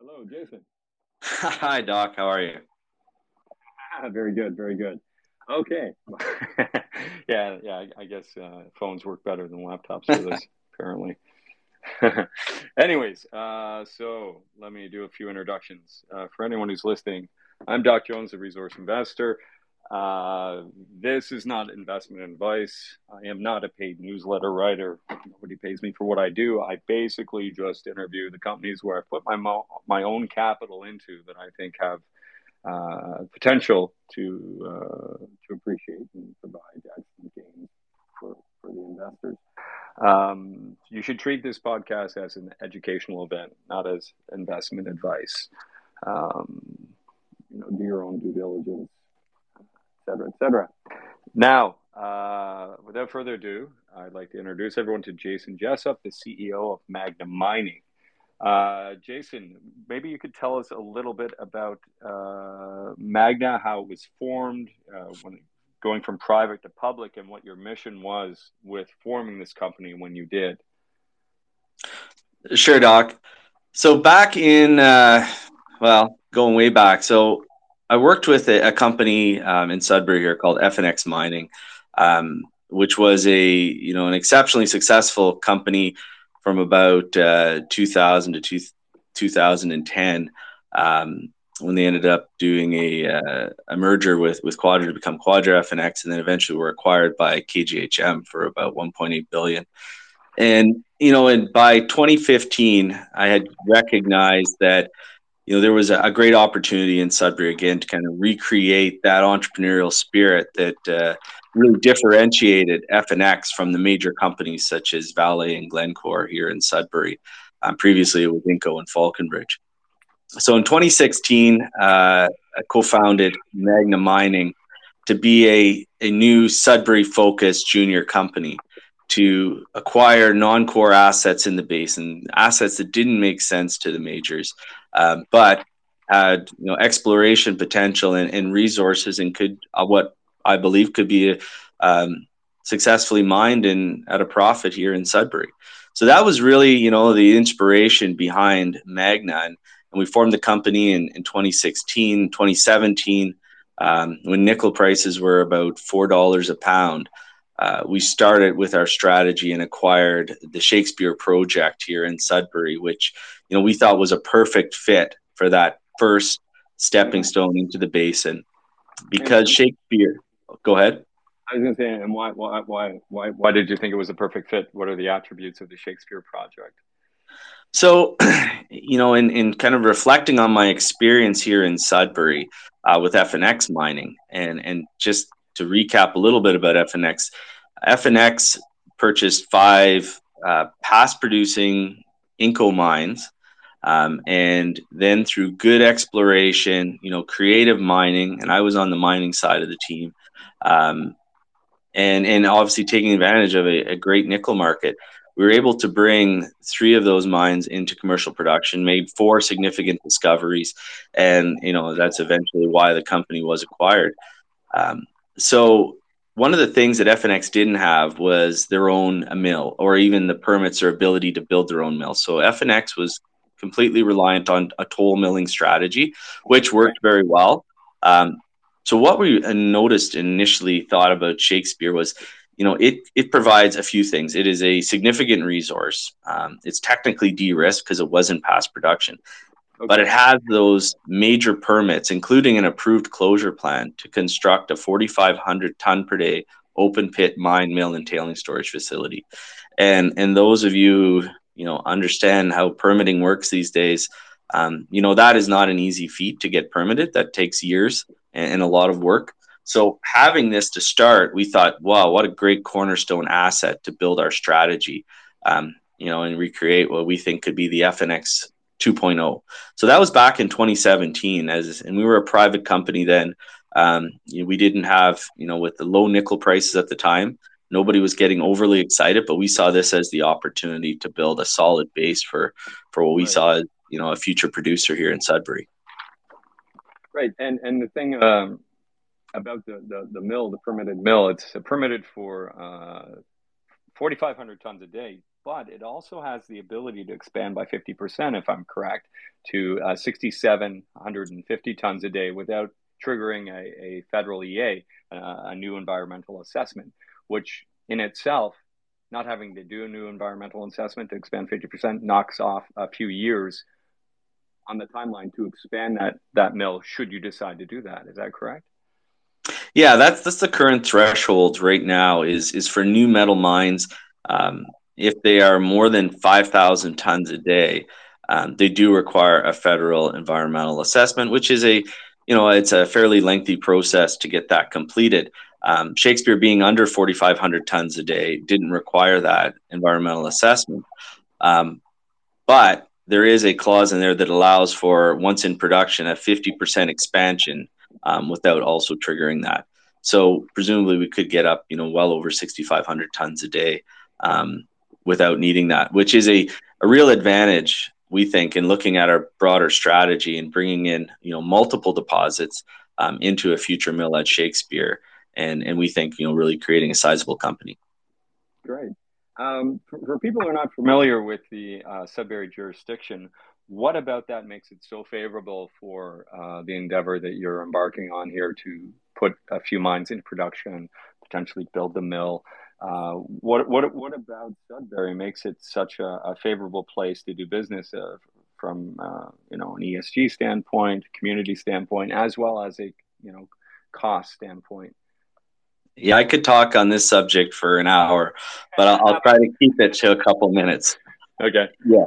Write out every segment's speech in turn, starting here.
Hello, Jason. Hi, Doc. How are you? Ah, very good, very good. Okay. yeah, yeah. I, I guess uh, phones work better than laptops for this, apparently. Anyways, uh, so let me do a few introductions. Uh, for anyone who's listening, I'm Doc Jones, a resource investor. Uh, this is not investment advice. I am not a paid newsletter writer. Nobody pays me for what I do. I basically just interview the companies where I put my mo- my own capital into that I think have uh, potential to uh, to appreciate and provide excellent gains for, for the investors. Um, you should treat this podcast as an educational event, not as investment advice. Um, you know, do your own due diligence cetera, et cetera. Now, uh, without further ado, I'd like to introduce everyone to Jason Jessup, the CEO of Magna Mining. Uh, Jason, maybe you could tell us a little bit about uh, Magna, how it was formed, uh, when going from private to public, and what your mission was with forming this company when you did. Sure, Doc. So back in, uh, well, going way back. So I worked with a, a company um, in Sudbury here called FNX Mining, um, which was a you know an exceptionally successful company from about uh, 2000 to two, 2010 um, when they ended up doing a, uh, a merger with with Quadra to become Quadra FNX, and then eventually were acquired by KGHM for about 1.8 billion. And you know, and by 2015, I had recognized that you know, there was a, a, great opportunity in Sudbury again to kind of recreate that entrepreneurial spirit that uh, really differentiated FNX from the major companies such as Vale and Glencore here in Sudbury. Um, previously, it was Inco and Falconbridge. So in 2016, uh, I co-founded Magna Mining to be a, a new Sudbury-focused junior company to acquire non-core assets in the basin, assets that didn't make sense to the majors, um, but had you know exploration potential and, and resources and could uh, what I believe could be um, successfully mined and at a profit here in Sudbury. So that was really you know the inspiration behind Magna, and, and we formed the company in, in 2016, 2017. Um, when nickel prices were about four dollars a pound, uh, we started with our strategy and acquired the Shakespeare project here in Sudbury, which you know we thought was a perfect fit for that first stepping stone into the basin because Shakespeare. Go ahead. I was going to say, and why, why, why, why, why did you think it was a perfect fit? What are the attributes of the Shakespeare project? So, you know, in, in kind of reflecting on my experience here in Sudbury uh, with FNX mining, and and just to recap a little bit about FNX, FNX purchased five uh, past producing Inco mines. Um, and then through good exploration, you know, creative mining, and I was on the mining side of the team, um, and and obviously taking advantage of a, a great nickel market, we were able to bring three of those mines into commercial production, made four significant discoveries, and you know that's eventually why the company was acquired. Um, so one of the things that FNX didn't have was their own mill or even the permits or ability to build their own mill. So FNX was completely reliant on a toll milling strategy, which worked very well. Um, so what we noticed initially thought about Shakespeare was, you know, it it provides a few things. It is a significant resource. Um, it's technically de-risked because it wasn't past production. Okay. But it has those major permits, including an approved closure plan to construct a 4,500 ton per day open pit mine, mill, and tailing storage facility. And and those of you you know understand how permitting works these days, um, you know that is not an easy feat to get permitted. That takes years and, and a lot of work. So having this to start, we thought, wow, what a great cornerstone asset to build our strategy. Um, you know, and recreate what we think could be the FNX 2.0. So that was back in 2017, as and we were a private company then. Um, you know, we didn't have, you know, with the low nickel prices at the time, nobody was getting overly excited, but we saw this as the opportunity to build a solid base for for what we right. saw as, you know, a future producer here in Sudbury. Right, and and the thing um, about the, the the mill, the permitted mill, it's permitted for uh, 4,500 tons a day, but it also has the ability to expand by 50%, if I'm correct, to uh, 6,750 tons a day without triggering a, a federal EA, uh, a new environmental assessment, which in itself, not having to do a new environmental assessment to expand 50% knocks off a few years on the timeline to expand that that mill should you decide to do that. Is that correct? Yeah, that's that's the current threshold right now. Is is for new metal mines. Um, if they are more than five thousand tons a day, um, they do require a federal environmental assessment, which is a you know it's a fairly lengthy process to get that completed. Um, Shakespeare being under 4,500 tons a day didn't require that environmental assessment, um, but there is a clause in there that allows for once in production a 50% expansion um, without also triggering that. So presumably we could get up, you know, well over 6,500 tons a day um, without needing that, which is a, a real advantage, we think, in looking at our broader strategy and bringing in, you know, multiple deposits um, into a future mill at Shakespeare. And, and we think, you know, really creating a sizable company. Great. Um, for, for, people who are not familiar with the uh, Sudbury jurisdiction, what about that makes it so favorable for uh, the endeavor that you're embarking on here to put a few mines into production, potentially build the mill? Uh, what what what about Sudbury makes it such a, a favorable place to do business uh, from uh, you know an ESG standpoint, community standpoint, as well as a you know cost standpoint? Yeah, I could talk on this subject for an hour, but I'll, I'll try to keep it to a couple minutes. Okay. Yeah.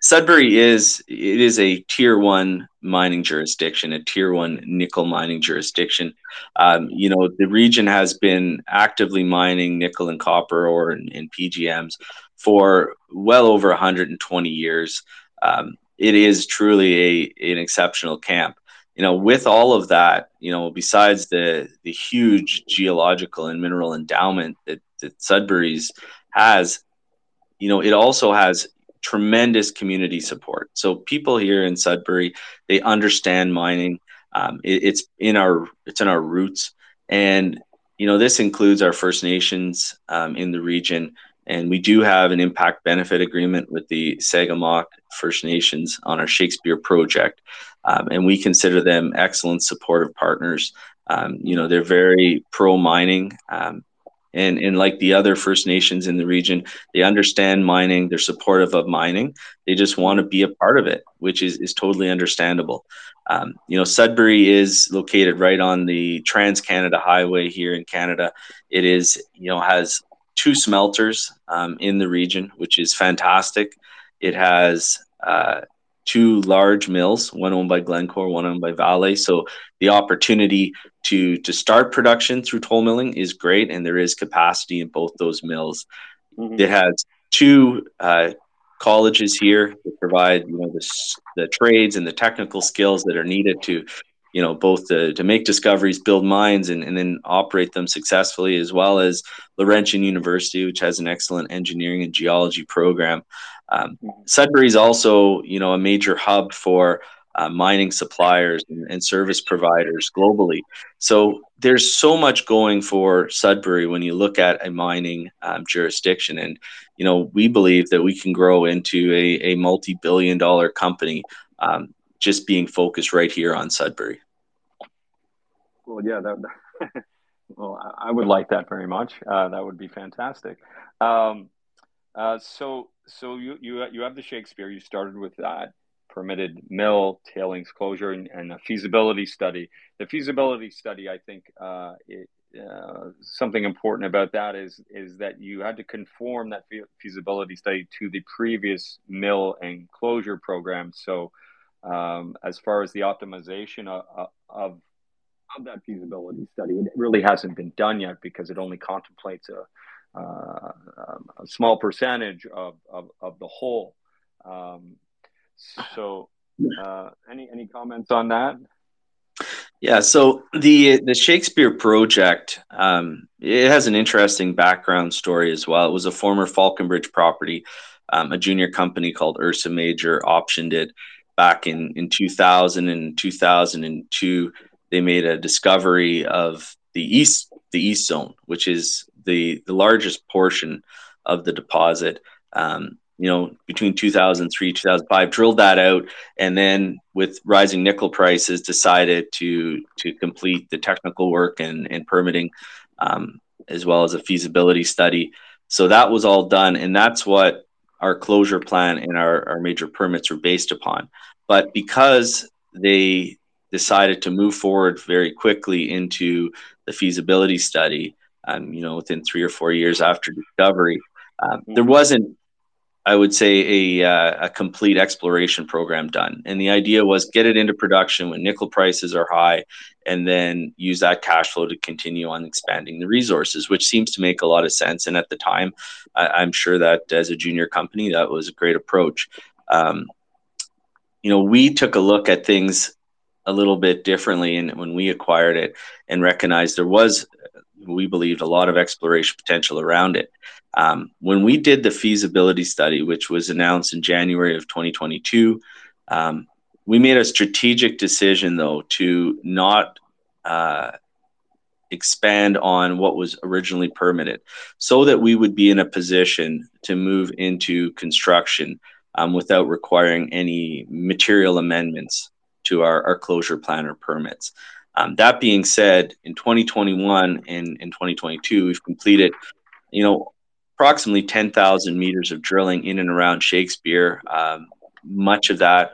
Sudbury is it is a tier one mining jurisdiction, a tier one nickel mining jurisdiction. Um, you know, the region has been actively mining nickel and copper ore and, and PGMs for well over 120 years. Um, it is truly a an exceptional camp. You know, with all of that, you know, besides the the huge geological and mineral endowment that, that Sudbury's has, you know, it also has tremendous community support. So people here in Sudbury, they understand mining. Um, it, it's in our it's in our roots, and you know this includes our First Nations um, in the region, and we do have an impact benefit agreement with the Sagamok First Nations on our Shakespeare project, um, and we consider them excellent supportive partners. Um, you know they're very pro mining. Um, and and like the other First Nations in the region, they understand mining. They're supportive of mining. They just want to be a part of it, which is is totally understandable. Um, you know, Sudbury is located right on the Trans Canada Highway here in Canada. It is you know has two smelters um, in the region, which is fantastic. It has uh, two large mills, one owned by Glencore, one owned by Vale. So the opportunity to to start production through toll milling is great, and there is capacity in both those mills. Mm-hmm. It has two uh, colleges here that provide you know the, the trades and the technical skills that are needed to you know both to, to make discoveries build mines and, and then operate them successfully as well as laurentian university which has an excellent engineering and geology program um, Sudbury is also, you know, a major hub for uh, mining suppliers and, and, service providers globally. So there's so much going for Sudbury when you look at a mining um, jurisdiction, and you know we believe that we can grow into a, a multi-billion-dollar company um, just being focused right here on Sudbury. Well, yeah, that. well, I would like that very much. Uh, that would be fantastic. Um, uh, so so you you you have the Shakespeare. You started with that permitted mill tailings closure and, and a feasibility study. The feasibility study, I think, uh, it, uh, something important about that is is that you had to conform that feasibility study to the previous mill and closure program. So, um, as far as the optimization of, of of that feasibility study, it really hasn't been done yet because it only contemplates a uh, um, a small percentage of, of, of the whole. Um, so, uh, any any comments on that? Yeah, so the the Shakespeare project um, it has an interesting background story as well. It was a former Falconbridge property. Um, a junior company called Ursa Major optioned it back in in 2000 and 2002. They made a discovery of the east the east zone, which is the, the largest portion of the deposit. um, you know, between 2003 2005, drilled that out, and then with rising nickel prices, decided to to complete the technical work and, and permitting, um, as well as a feasibility study. So that was all done, and that's what our closure plan and our, our major permits were based upon. But because they decided to move forward very quickly into the feasibility study, um, you know, within three or four years after discovery, um, there wasn't I would say a, uh, a complete exploration program done. And the idea was get it into production when nickel prices are high, and then use that cash flow to continue on expanding the resources, which seems to make a lot of sense. And at the time, I, am sure that as a junior company, that was a great approach. Um, you know, we took a look at things a little bit differently, and when we acquired it, and recognized there was, we believed, a lot of exploration potential around it. Um, when we did the feasibility study, which was announced in January of 2022, um, we made a strategic decision, though, to not uh, expand on what was originally permitted so that we would be in a position to move into construction um, without requiring any material amendments to our, our closure plan or permits. Um, that being said, in 2021 and in 2022, we've completed, you know, approximately 10,000 meters of drilling in and around Shakespeare. Um, much of that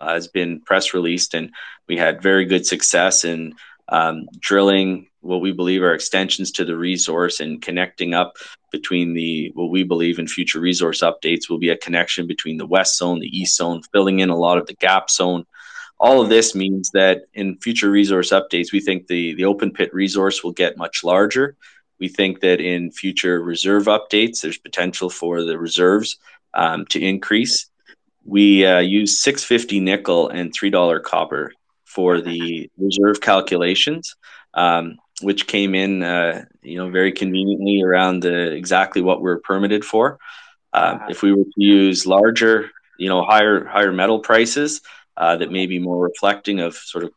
uh, has been press released, and we had very good success in um, drilling what we believe are extensions to the resource and connecting up between the what we believe in future resource updates will be a connection between the west zone, the east zone, filling in a lot of the gap zone. All of this means that in future resource updates, we think the, the open pit resource will get much larger we think that in future reserve updates, there's potential for the reserves um, to increase. We uh, use 650 nickel and $3 copper for the reserve calculations, um, which came in, uh, you know, very conveniently around the exactly what we're permitted for. Uh, if we were to use larger, you know, higher higher metal prices uh, that may be more reflecting of sort of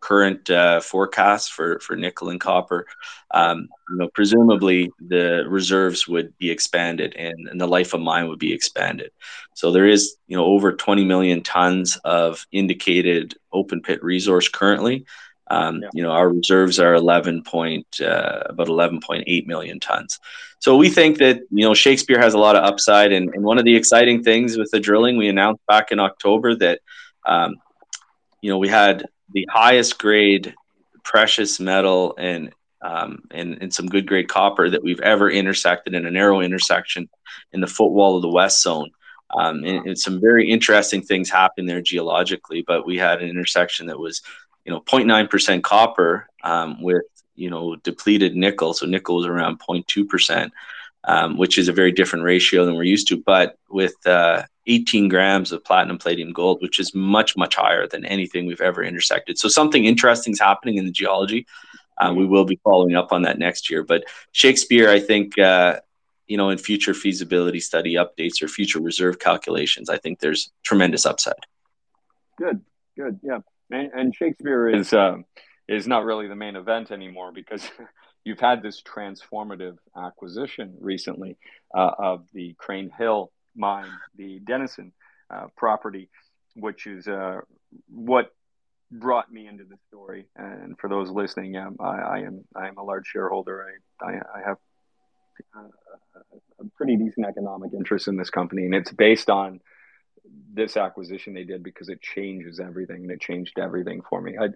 current uh, forecasts for, for nickel and copper, um, you know, presumably the reserves would be expanded and, and the life of mine would be expanded. So there is, you know, over 20 million tons of indicated open pit resource currently. Um, yeah. You know, our reserves are 11 point, uh, about 11.8 million tons. So we think that, you know, Shakespeare has a lot of upside. And, and one of the exciting things with the drilling, we announced back in October that, um, you know, we had the highest grade precious metal and um, and, and some good grade copper that we've ever intersected in a narrow intersection in the footwall of the west zone. Um, and, and, some very interesting things happened there geologically, but we had an intersection that was, you know, 0.9% copper um, with, you know, depleted nickel. So nickel was around 0.2%, um, which is a very different ratio than we're used to. But with uh, 18 grams of platinum, palladium, gold, which is much, much higher than anything we've ever intersected. So something interesting is happening in the geology. Uh, we will be following up on that next year. But Shakespeare, I think, uh, you know, in future feasibility study updates or future reserve calculations, I think there's tremendous upside. Good, good, yeah. And, and Shakespeare is uh, is not really the main event anymore because you've had this transformative acquisition recently uh, of the Crean Hill mine, the Denison uh, property, which is uh, what brought me into the story. And for those listening, um, I, I, am I am a large shareholder. I I, I have a, a pretty decent economic interest in this company, and it's based on this acquisition they did because it changes everything and it changed everything for me. I,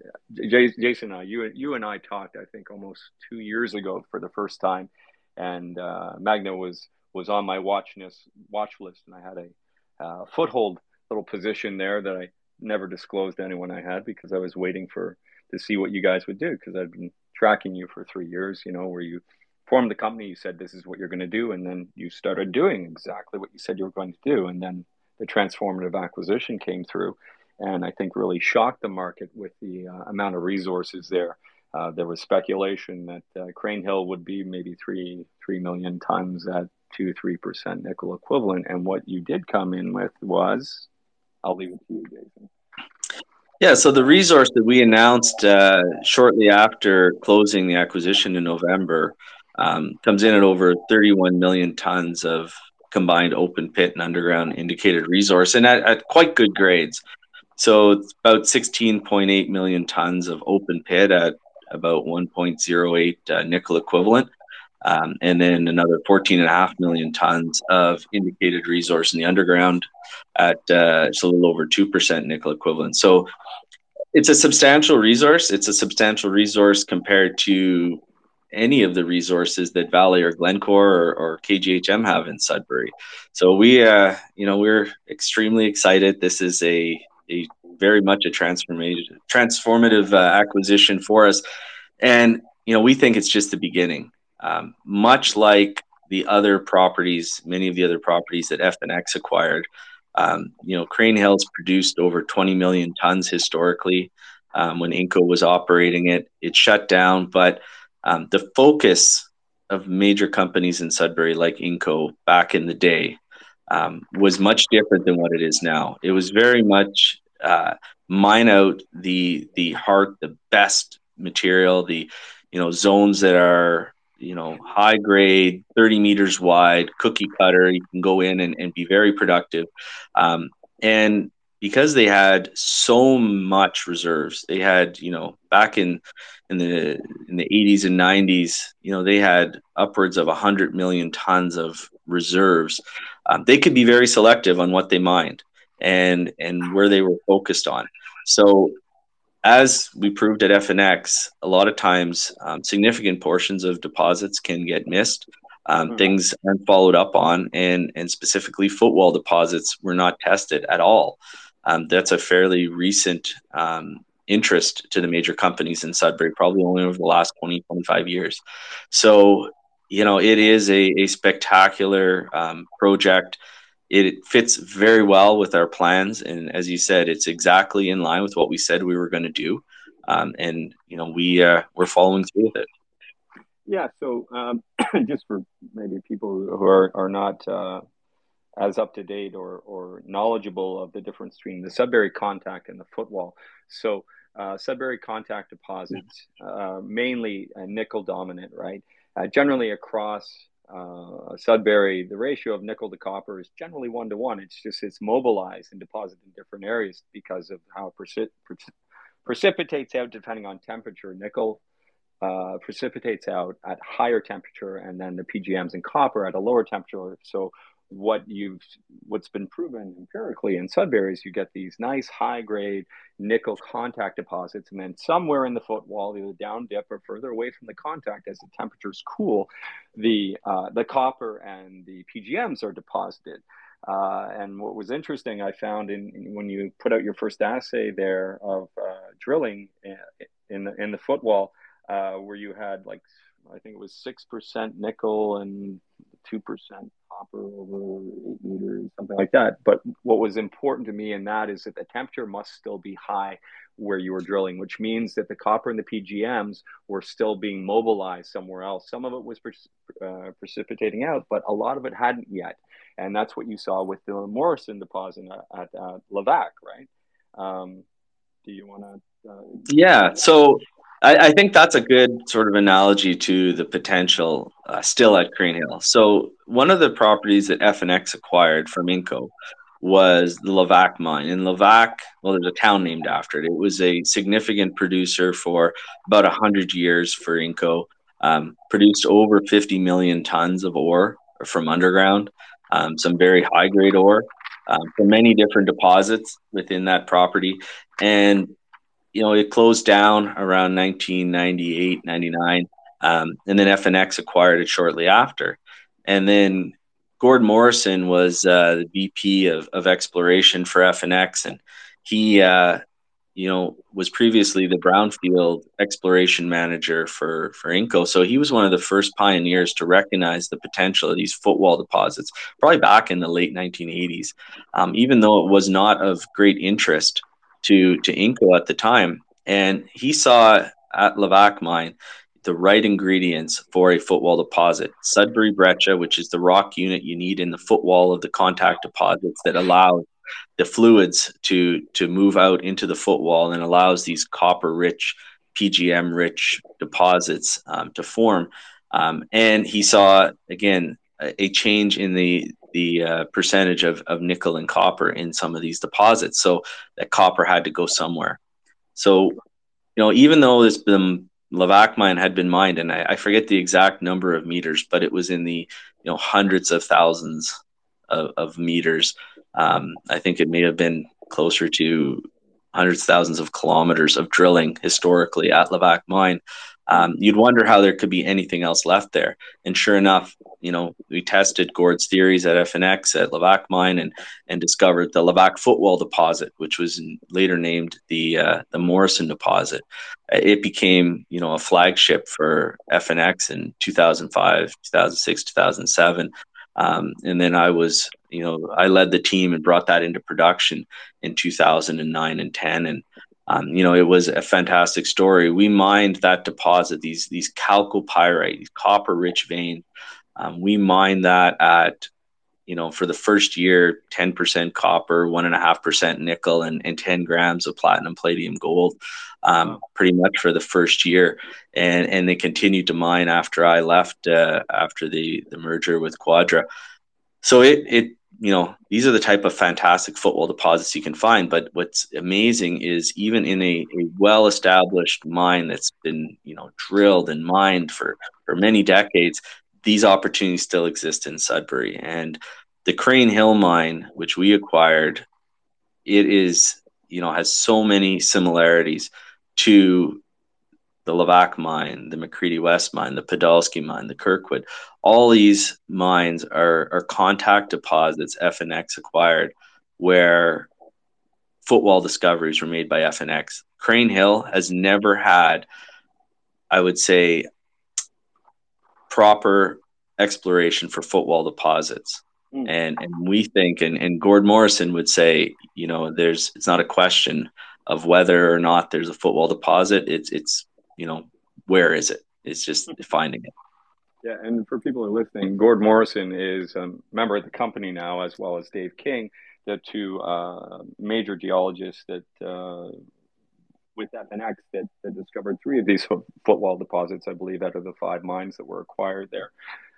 Jason, uh, you you and I talked, I think, almost two years ago for the first time, and uh, Magna was was on my watch list, watch list, and I had a uh, foothold little position there that I never disclosed to anyone I had because I was waiting for to see what you guys would do because I'd been tracking you for three years. You know, where you formed the company, you said this is what you're going to do, and then you started doing exactly what you said you were going to do, and then the transformative acquisition came through, and I think really shocked the market with the uh, amount of resources there. Uh, there was speculation that uh, Crean Hill would be maybe three three million tons at two three percent nickel equivalent, and what you did come in with was, I'll leave it to you, Jason. Yeah, so the resource that we announced uh, shortly after closing the acquisition in November um, comes in at over 31 million tons of combined open pit and underground indicated resource, and at, at quite good grades. So it's about 16.8 million tons of open pit at about 1.08 uh, nickel equivalent. Um, and then another 14.5 million tons of indicated resource in the underground at uh, it's a little over 2% nickel equivalent. So it's a substantial resource. It's a substantial resource compared to any of the resources that Vale or Glencore or, or KGHM have in Sudbury. So we, uh, you know, we're extremely excited. This is a, a very much a transformative, transformative uh, acquisition for us. And, you know, we think it's just the beginning. Um, much like the other properties, many of the other properties that FNX acquired, um, you know, Crean Hills produced over 20 million tons historically um, when Inco was operating it. It shut down, but um, the focus of major companies in Sudbury, like Inco back in the day, um, was much different than what it is now. It was very much uh, mine out the the heart, the best material, the you know zones that are you know high grade 30 meters wide cookie cutter you can go in and, and be very productive um, and because they had so much reserves they had you know back in in the in the 80s and 90s you know they had upwards of 100 million tons of reserves um, they could be very selective on what they mined and and where they were focused on so as we proved at FNX, a lot of times um, significant portions of deposits can get missed. Um, mm-hmm. Things aren't followed up on, and and specifically footwall deposits were not tested at all. Um, that's a fairly recent um, interest to the major companies in Sudbury, probably only over the last 20, 25 years. So, you know, it is a, a spectacular um, project. It fits very well with our plans and as you said it's exactly in line with what we said we were going to do. Um, and you know we uh, we're following through with it. Yeah so um, just for maybe people who are, are not uh, as up to date or, or knowledgeable of the difference between the Sudbury contact and the footwall so uh, Sudbury contact deposits uh, mainly nickel dominant right uh, generally across uh, Sudbury, the ratio of nickel to copper is generally one to one. It's just it's mobilized and deposited in different areas because of how it precipitates out depending on temperature. Nickel uh, precipitates out at higher temperature, and then the PGMs and copper at a lower temperature. So what you've what's been proven empirically in Sudbury is you get these nice high grade nickel contact deposits, and then somewhere in the footwall, either down dip or further away from the contact, as the temperatures cool, the uh, the copper and the PGMs are deposited. Uh, and what was interesting, I found in, in, when you put out your first assay there of uh, drilling in, in the in the footwall, uh, where you had like I think it was six percent nickel and two percent copper over eight meters, something like that. But what was important to me in that is that the temperature must still be high where you were drilling, which means that the copper and the PGMs were still being mobilized somewhere else. Some of it was uh, precipitating out, but a lot of it hadn't yet. And that's what you saw with the Morrison deposit at, at right? Um, do you want to? Uh, yeah. So I, think that's a good sort of analogy to the potential uh, still at Crean Hill. So one of the properties that FNX acquired from Inco was the Levack mine. And Levack, well, there's a town named after it. It was a significant producer for about 100 years for Inco, um, produced over 50 million tons of ore from underground, um, some very high grade ore um, from many different deposits within that property. And you know, it closed down around 1998, 99. Um, and then FNX acquired it shortly after. And then Gord Morrison was uh, the VP of, of exploration for FNX. And he, uh, you know, was previously the brownfield exploration manager for, for Inco. So he was one of the first pioneers to recognize the potential of these footwall deposits, probably back in the late 1980s. Um, even though it was not of great interest to to Inco at the time, and he saw at Levack mine the right ingredients for a footwall deposit. Sudbury breccia, which is the rock unit you need in the footwall of the contact deposits that allows the fluids to to move out into the footwall and allows these copper rich PGM rich deposits um, to form. Um, and he saw again a, a change in the the uh, percentage of, of nickel and copper in some of these deposits. So that copper had to go somewhere. So, you know, even though there's the Levack mine had been mined, and I, I forget the exact number of meters, but it was in the you know hundreds of thousands of, of meters. Um, I think it may have been closer to hundreds of thousands of kilometers of drilling historically at Levack mine. Um, you'd wonder how there could be anything else left there. And sure enough, you know, we tested Gord's theories at FNX at Levack mine and and discovered the Levack footwall deposit, which was later named the uh, the Morrison deposit. It became, you know, a flagship for FNX in 2005, 2006, 2007. Um, and then I was, you know, I led the team and brought that into production in 2009 and 10. And, um, you know, it was a fantastic story. We mined that deposit, these, these chalcopyrite, these copper rich veins. Um, we mined that at, you know, for the first year, 10% copper, one and a half percent nickel and, and 10 grams of platinum, palladium, gold um, wow. pretty much for the first year, and and they continued to mine after I left uh, after the the merger with Quadra. So it it you know these are the type of fantastic footwall deposits you can find. But what's amazing is even in a, a well established mine that's been you know drilled and mined for for many decades, these opportunities still exist in Sudbury and the Crean Hill mine, which we acquired, it is you know has so many similarities to the Levack mine, the McCreedy West mine, the Podolsky mine, the Kirkwood. All these mines are, are contact deposits FNX acquired where footwall discoveries were made by FNX. Crean Hill has never had, I would say, proper exploration for footwall deposits. Mm. And and we think and, and Gord Morrison would say, you know, there's it's not a question of whether or not there's a footwall deposit. It's it's you know where is it? It's just hmm. finding it. Yeah, and for people who are listening, Gord Morrison is a member of the company now, as well as Dave King, the two uh, major geologists that uh, with FNX that, that discovered three of these footwall deposits, I believe, out of the five mines that were acquired there.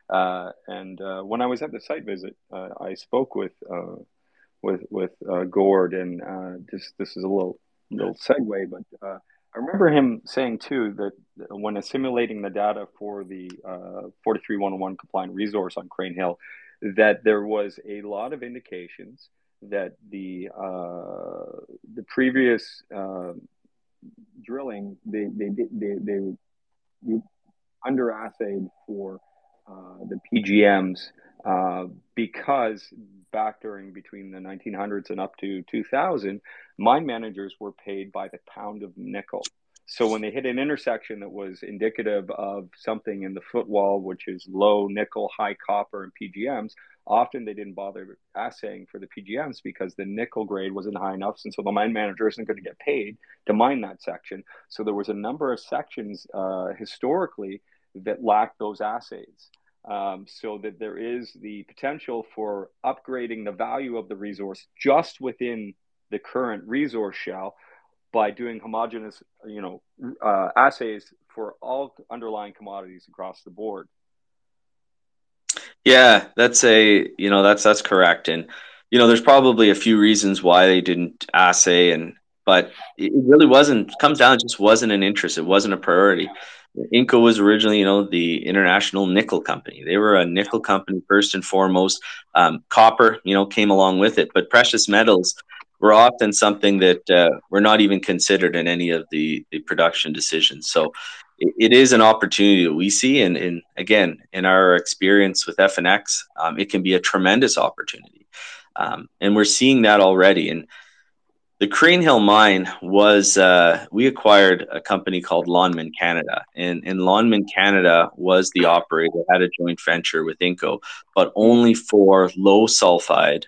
Uh, and uh, when I was at the site visit, uh, I spoke with uh, with with Gord, and just this is a little little segue, but uh, I remember him saying too that when assimilating the data for the uh, 43101 compliant resource on Crean Hill, that there was a lot of indications that the uh, the previous uh, drilling they they they they, they for uh, the PGMs uh, because back during between the 1900s and up to 2000, mine managers were paid by the pound of nickel. So when they hit an intersection that was indicative of something in the footwall, which is low nickel, high copper, and PGMs, often they didn't bother assaying for the PGMs because the nickel grade wasn't high enough, and so the mine manager isn't going to get paid to mine that section. So there was a number of sections uh, historically that lacked those assays um, so that there is the potential for upgrading the value of the resource just within the current resource shell by doing homogeneous, you know, uh, assays for all underlying commodities across the board. Yeah, that's a you know that's that's correct, and you know there's probably a few reasons why they didn't assay, and but it really wasn't comes down it just wasn't an interest, it wasn't a priority. Inco was originally, you know, the international nickel company. They were a nickel company first and foremost. Um, copper, you know, came along with it, but precious metals were often something that uh, were not even considered in any of the, the production decisions. So it, it is an opportunity that we see, and, and again, in our experience with FNX, um, it can be a tremendous opportunity, um, and we're seeing that already. And the Crean Hill mine was uh, we acquired a company called Lonmin Canada, and and Lonmin Canada was the operator, had a joint venture with Inco, but only for low sulfide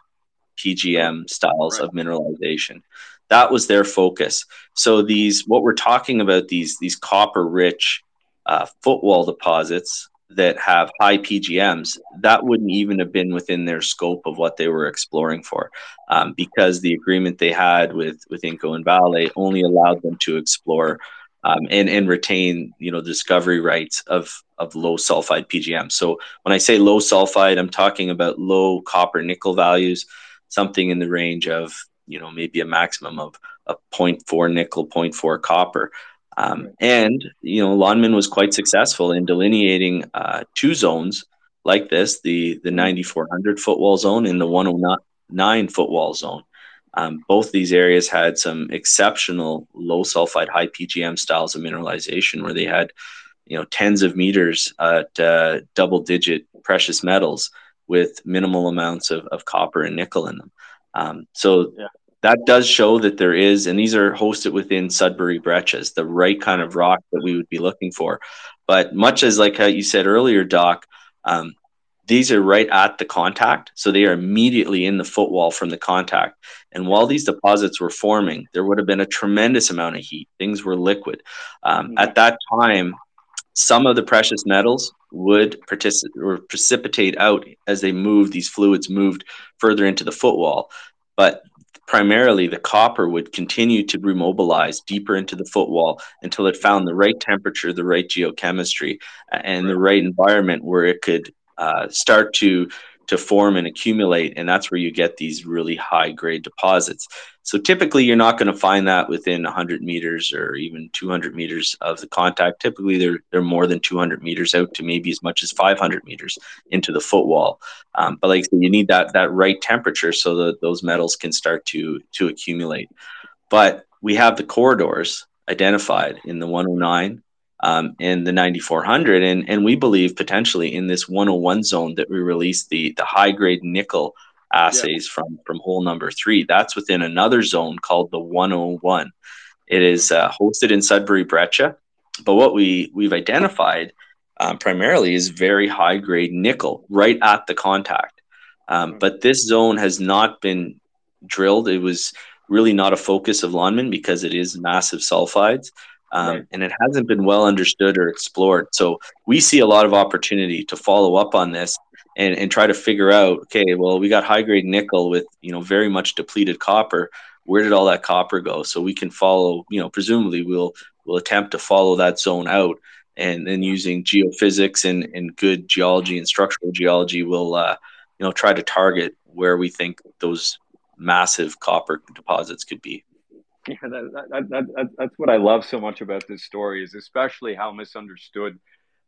PGM styles right. of mineralization. That was their focus. So these what we're talking about these these copper rich uh, footwall deposits that have high PGMs, that wouldn't even have been within their scope of what they were exploring for, um, because the agreement they had with with Inco and Vale only allowed them to explore um, and and retain you know discovery rights of of low sulfide PGM. So when I say low sulfide, I'm talking about low copper nickel values, something in the range of you know maybe a maximum of a 0.4 nickel, 0.4 copper. Um, and you know, Lonmin was quite successful in delineating uh, two zones like this: the the 9400 footwall zone and the 109 footwall zone. Um, both these areas had some exceptional low sulfide, high PGM styles of mineralization, where they had, you know, tens of meters at uh, double-digit precious metals with minimal amounts of, of copper and nickel in them. Um, so yeah. That does show that there is, and these are hosted within Sudbury breccias, the right kind of rock that we would be looking for. But much as like how you said earlier, Doc, um, these are right at the contact, so they are immediately in the footwall from the contact. And while these deposits were forming, there would have been a tremendous amount of heat. Things were liquid. Um, mm-hmm. At that time, some of the precious metals would participate or precipitate out as they moved. These fluids moved further into the footwall, but primarily the copper would continue to remobilize deeper into the footwall until it found the right temperature, the right geochemistry, and the right environment where it could uh, start to to form and accumulate and that's where you get these really high grade deposits. So typically you're not going to find that within 100 meters or even 200 meters of the contact. Typically they're, they're more than 200 meters out to maybe as much as 500 meters into the footwall um, but like so you need that that right temperature so that those metals can start to to accumulate. But we have the corridors identified in the 109 um, in the 9400 and and we believe potentially in this 101 zone that we released the the high grade nickel assays yeah. from from hole number three. That's within another zone called the 101 it is uh, hosted in sudbury breccia but what we we've identified um, primarily is very high grade nickel right at the contact. Um, hmm. but this zone has not been drilled. It was really not a focus of Lonmin because it is massive sulfides um, right. and it hasn't been well understood or explored. So we see a lot of opportunity to follow up on this and, and try to figure out, okay, well, we got high grade nickel with you know very much depleted copper. Where did all that copper go? So we can follow, you know, presumably we'll we'll attempt to follow that zone out, and then using geophysics and, and good geology and structural geology, we'll uh, you know try to target where we think those massive copper deposits could be. Yeah, that, that, that, that, that's what I love so much about this story is especially how misunderstood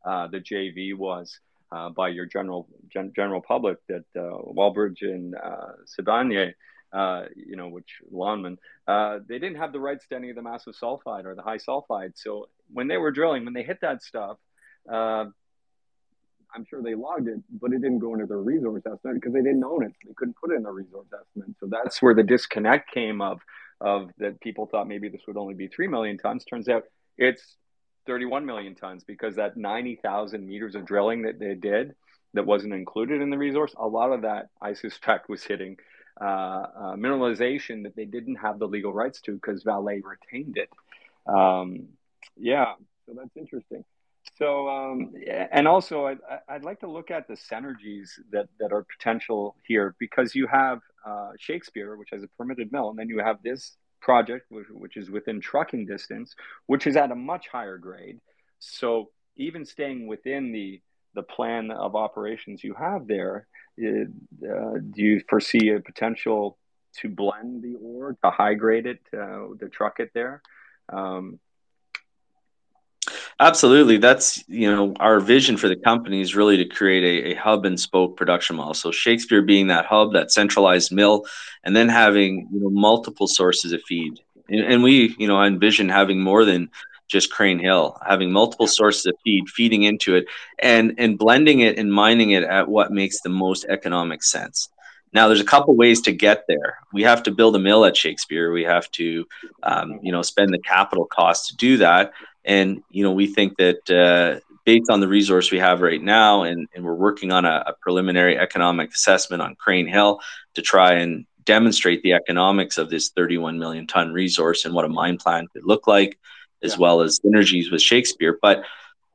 uh, the JV was uh, by your general gen, general public that uh, Wallbridge and uh, Sibanye, uh, you know, which Lonmin, uh, they didn't have the rights to any of the massive sulfide or the high sulfide. So when they were drilling, when they hit that stuff, uh, I'm sure they logged it, but it didn't go into their resource estimate because they didn't own it. They couldn't put it in their resource estimate. So that's where the disconnect came of of that people thought maybe this would only be 3 million tons. Turns out it's 31 million tons because that 90,000 meters of drilling that they did that wasn't included in the resource, a lot of that I suspect was hitting uh, uh, mineralization that they didn't have the legal rights to because Vale retained it. Um, yeah, so that's interesting. So, um, and also, I'd, I'd, like to look at the synergies that, that are potential here because you have uh, Shakespeare, which has a permitted mill, and then you have this project, which, which is within trucking distance, which is at a much higher grade. So, even staying within the the plan of operations you have there, uh, do you foresee a potential to blend the ore, to high grade it, uh, to truck it there? Um, Absolutely. That's, you know, our vision for the company is really to create a, a, hub and spoke production model. So Shakespeare being that hub, that centralized mill, and then having, you know, multiple sources of feed. And, and we, you know, envision having more than just Crean Hill, having multiple sources of feed, feeding into it and, and blending it and mining it at what makes the most economic sense. Now, there's a couple ways to get there. We have to build a mill at Shakespeare. We have to, um, you know, spend the capital cost to do that. And you know, we think that uh, based on the resource we have right now, and, and we're working on a, a, preliminary economic assessment on Crean Hill to try and demonstrate the economics of this 31 million ton resource and what a mine plan could look like, as yeah. well as synergies with Shakespeare. But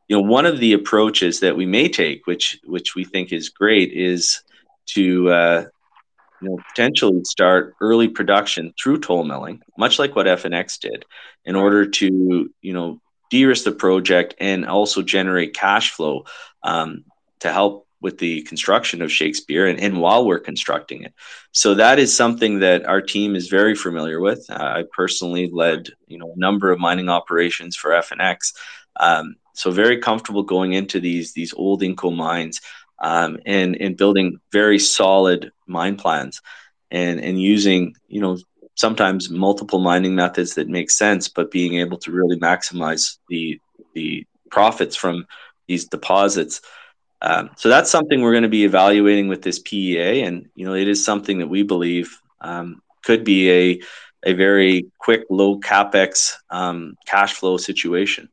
you know, one of the approaches that we may take, which which we think is great, is to uh, you know, potentially start early production through toll milling, much like what FNX did, in order to, you know, de-risk the project and also generate cash flow um, to help with the construction of Shakespeare and, and, while we're constructing it. So that is something that our team is very familiar with. Uh, I personally led, you know, a number of mining operations for FNX. Um, so very comfortable going into these these old Inco mines um, and and building very solid mine plans and and using you know sometimes multiple mining methods that make sense, but being able to really maximize the the profits from these deposits. Um, so that's something we're going to be evaluating with this PEA, and you know it is something that we believe um, could be a a very quick, low capex um, cash flow situation.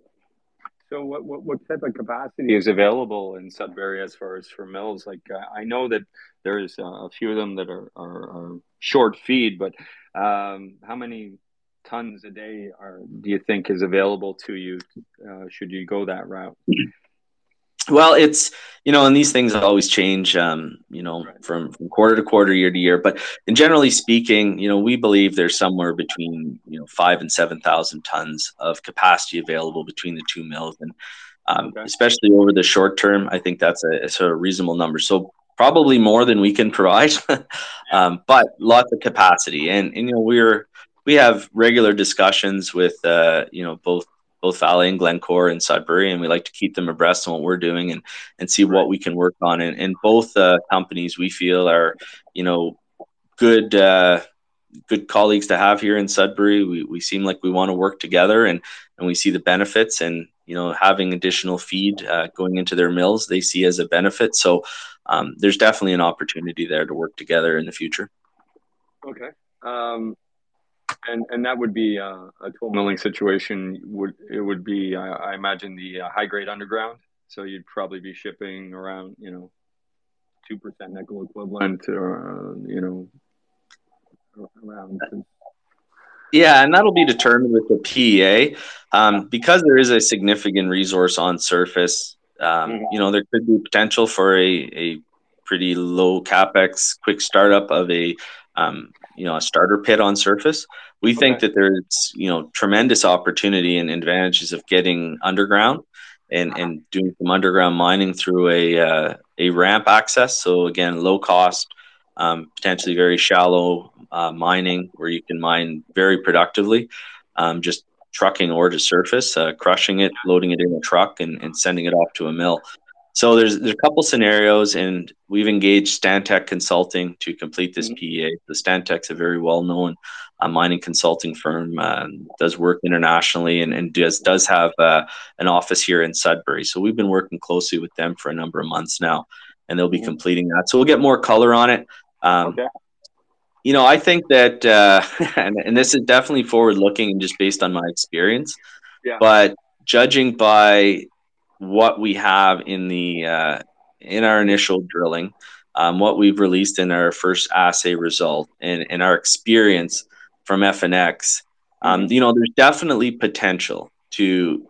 So, what, what, what type of capacity is available in Sudbury as far as for mills? Like, uh, I know that there's uh, a few of them that are, are, are short feed, but um, how many tons a day are do you think is available to you uh, should you go that route? Well, it's you know, and these things always change, um, you know, right. from, from quarter to quarter, year to year. But in generally speaking, you know, we believe there's somewhere between you know five and seven thousand tons of capacity available between the two mills, and um, okay. especially over the short term, I think that's a, a, sort of reasonable number. So probably more than we can provide, um, but lots of capacity, and and you know we're we have regular discussions with uh, you know both both Vale and Glencore and Sudbury, and we like to keep them abreast on what we're doing and and see what we can work on. And, and both uh, companies we feel are, you know, good uh, good colleagues to have here in Sudbury. We, we seem like we want to work together, and and we see the benefits. And you know, having additional feed uh, going into their mills, they see as a benefit. So um, there's definitely an opportunity there to work together in the future. Okay. Um, and and that would be uh, a toll milling situation. Would it would be I, I imagine the uh, high grade underground. So you'd probably be shipping around you know two percent nickel equivalent, or uh, you know around. Yeah, and that'll be determined with the PEA um, because there is a significant resource on surface. Um, mm-hmm. You know, there could be potential for a, a pretty low capex, quick startup of a um, you know a starter pit on surface. We okay. think that there's you know tremendous opportunity and advantages of getting underground and and doing some underground mining through a uh, a ramp access. So again, low cost, um, potentially very shallow uh, mining where you can mine very productively. Um, just trucking ore to surface, uh, crushing it, loading it in a truck, and, and sending it off to a mill. So there's there's a couple scenarios, and we've engaged Stantec Consulting to complete this mm-hmm. PEA. The Stantec's a very well known uh, mining consulting firm, uh, does work internationally, and, and does does have uh, an office here in Sudbury. So we've been working closely with them for a number of months now, and they'll be mm-hmm. completing that. So we'll get more color on it. Um, okay. You know, I think that, uh, and, and this is definitely forward looking and just based on my experience. Yeah. But judging by what we have in the uh, in our initial drilling, um, what we've released in our first assay result, and, and our experience from FNX, um, you know, there's definitely potential to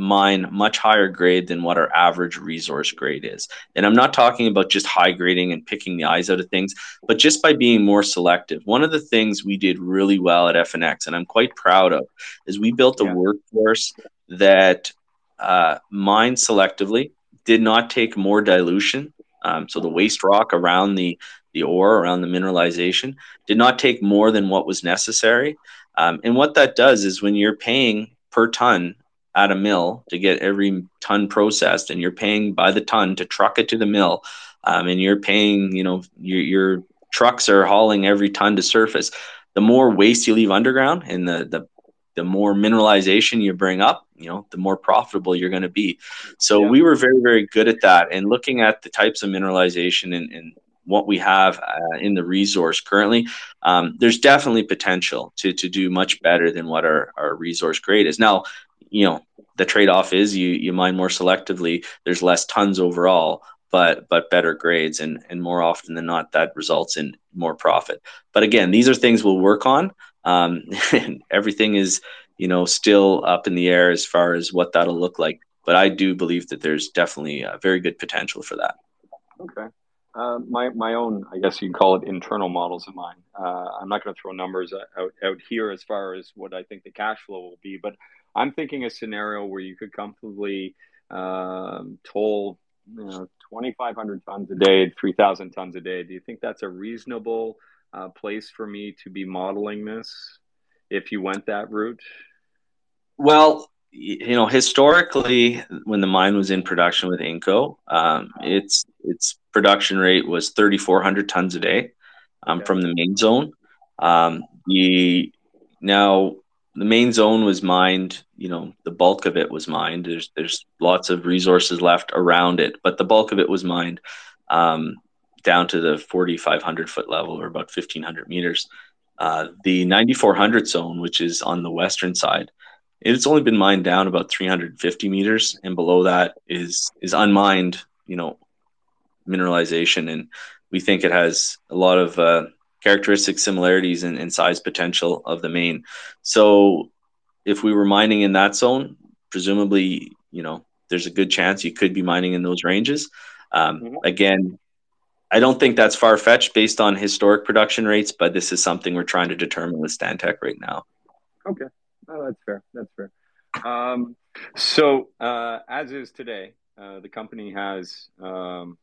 mine much higher grade than what our average resource grade is. And I'm not talking about just high grading and picking the eyes out of things, but just by being more selective. One of the things we did really well at FNX, and I'm quite proud of, is we built a yeah. workforce that uh, mined selectively, did not take more dilution. Um, so the waste rock around the the ore around the mineralization did not take more than what was necessary. Um, and what that does is when you're paying per ton at a mill to get every ton processed, and you're paying by the ton to truck it to the mill, um, and you're paying, you know, your, your trucks are hauling every ton to surface. The more waste you leave underground, and the the the more mineralization you bring up, you know, the more profitable you're going to be. So yeah. we were very, very good at that. And looking at the types of mineralization and, and what we have uh, in the resource currently, um, there's definitely potential to, to do much better than what our, our resource grade is. Now, you know, the trade-off is you, you mine more selectively, there's less tons overall, but but better grades and and more often than not that results in more profit. But again these are things we'll work on. Um, everything is you know still up in the air as far as what that'll look like but i do believe that there's definitely a very good potential for that. Okay. Uh, my my own i guess you can call it internal models of mine. Uh, i'm not going to throw numbers out, out here as far as what i think the cash flow will be but I'm thinking a scenario where you could comfortably um, toll you know 2,500 tons a day, 3,000 tons a day. Do you think that's a reasonable uh, place for me to be modeling this if you went that route? Well, you know, historically, when the mine was in production with Inco, um, its its production rate was 3,400 tons a day um, okay. from the main zone. Um, the now the main zone was mined. You know, the bulk of it was mined. There's there's lots of resources left around it, but the bulk of it was mined um, down to the 4,500 foot level, or about 1,500 meters. Uh, the 9400 zone, which is on the western side, it's only been mined down about 350 meters, and below that is is unmined. You know, mineralization, and we think it has a lot of uh, characteristic similarities and, and size potential of the main. So if we were mining in that zone, presumably, you know, there's a good chance you could be mining in those ranges. Um, mm-hmm. Again, I don't think that's far fetched based on historic production rates, but this is something we're trying to determine with Stantec right now. Okay, oh, that's fair. That's fair. Um, so, uh, as is today, uh, the company has um,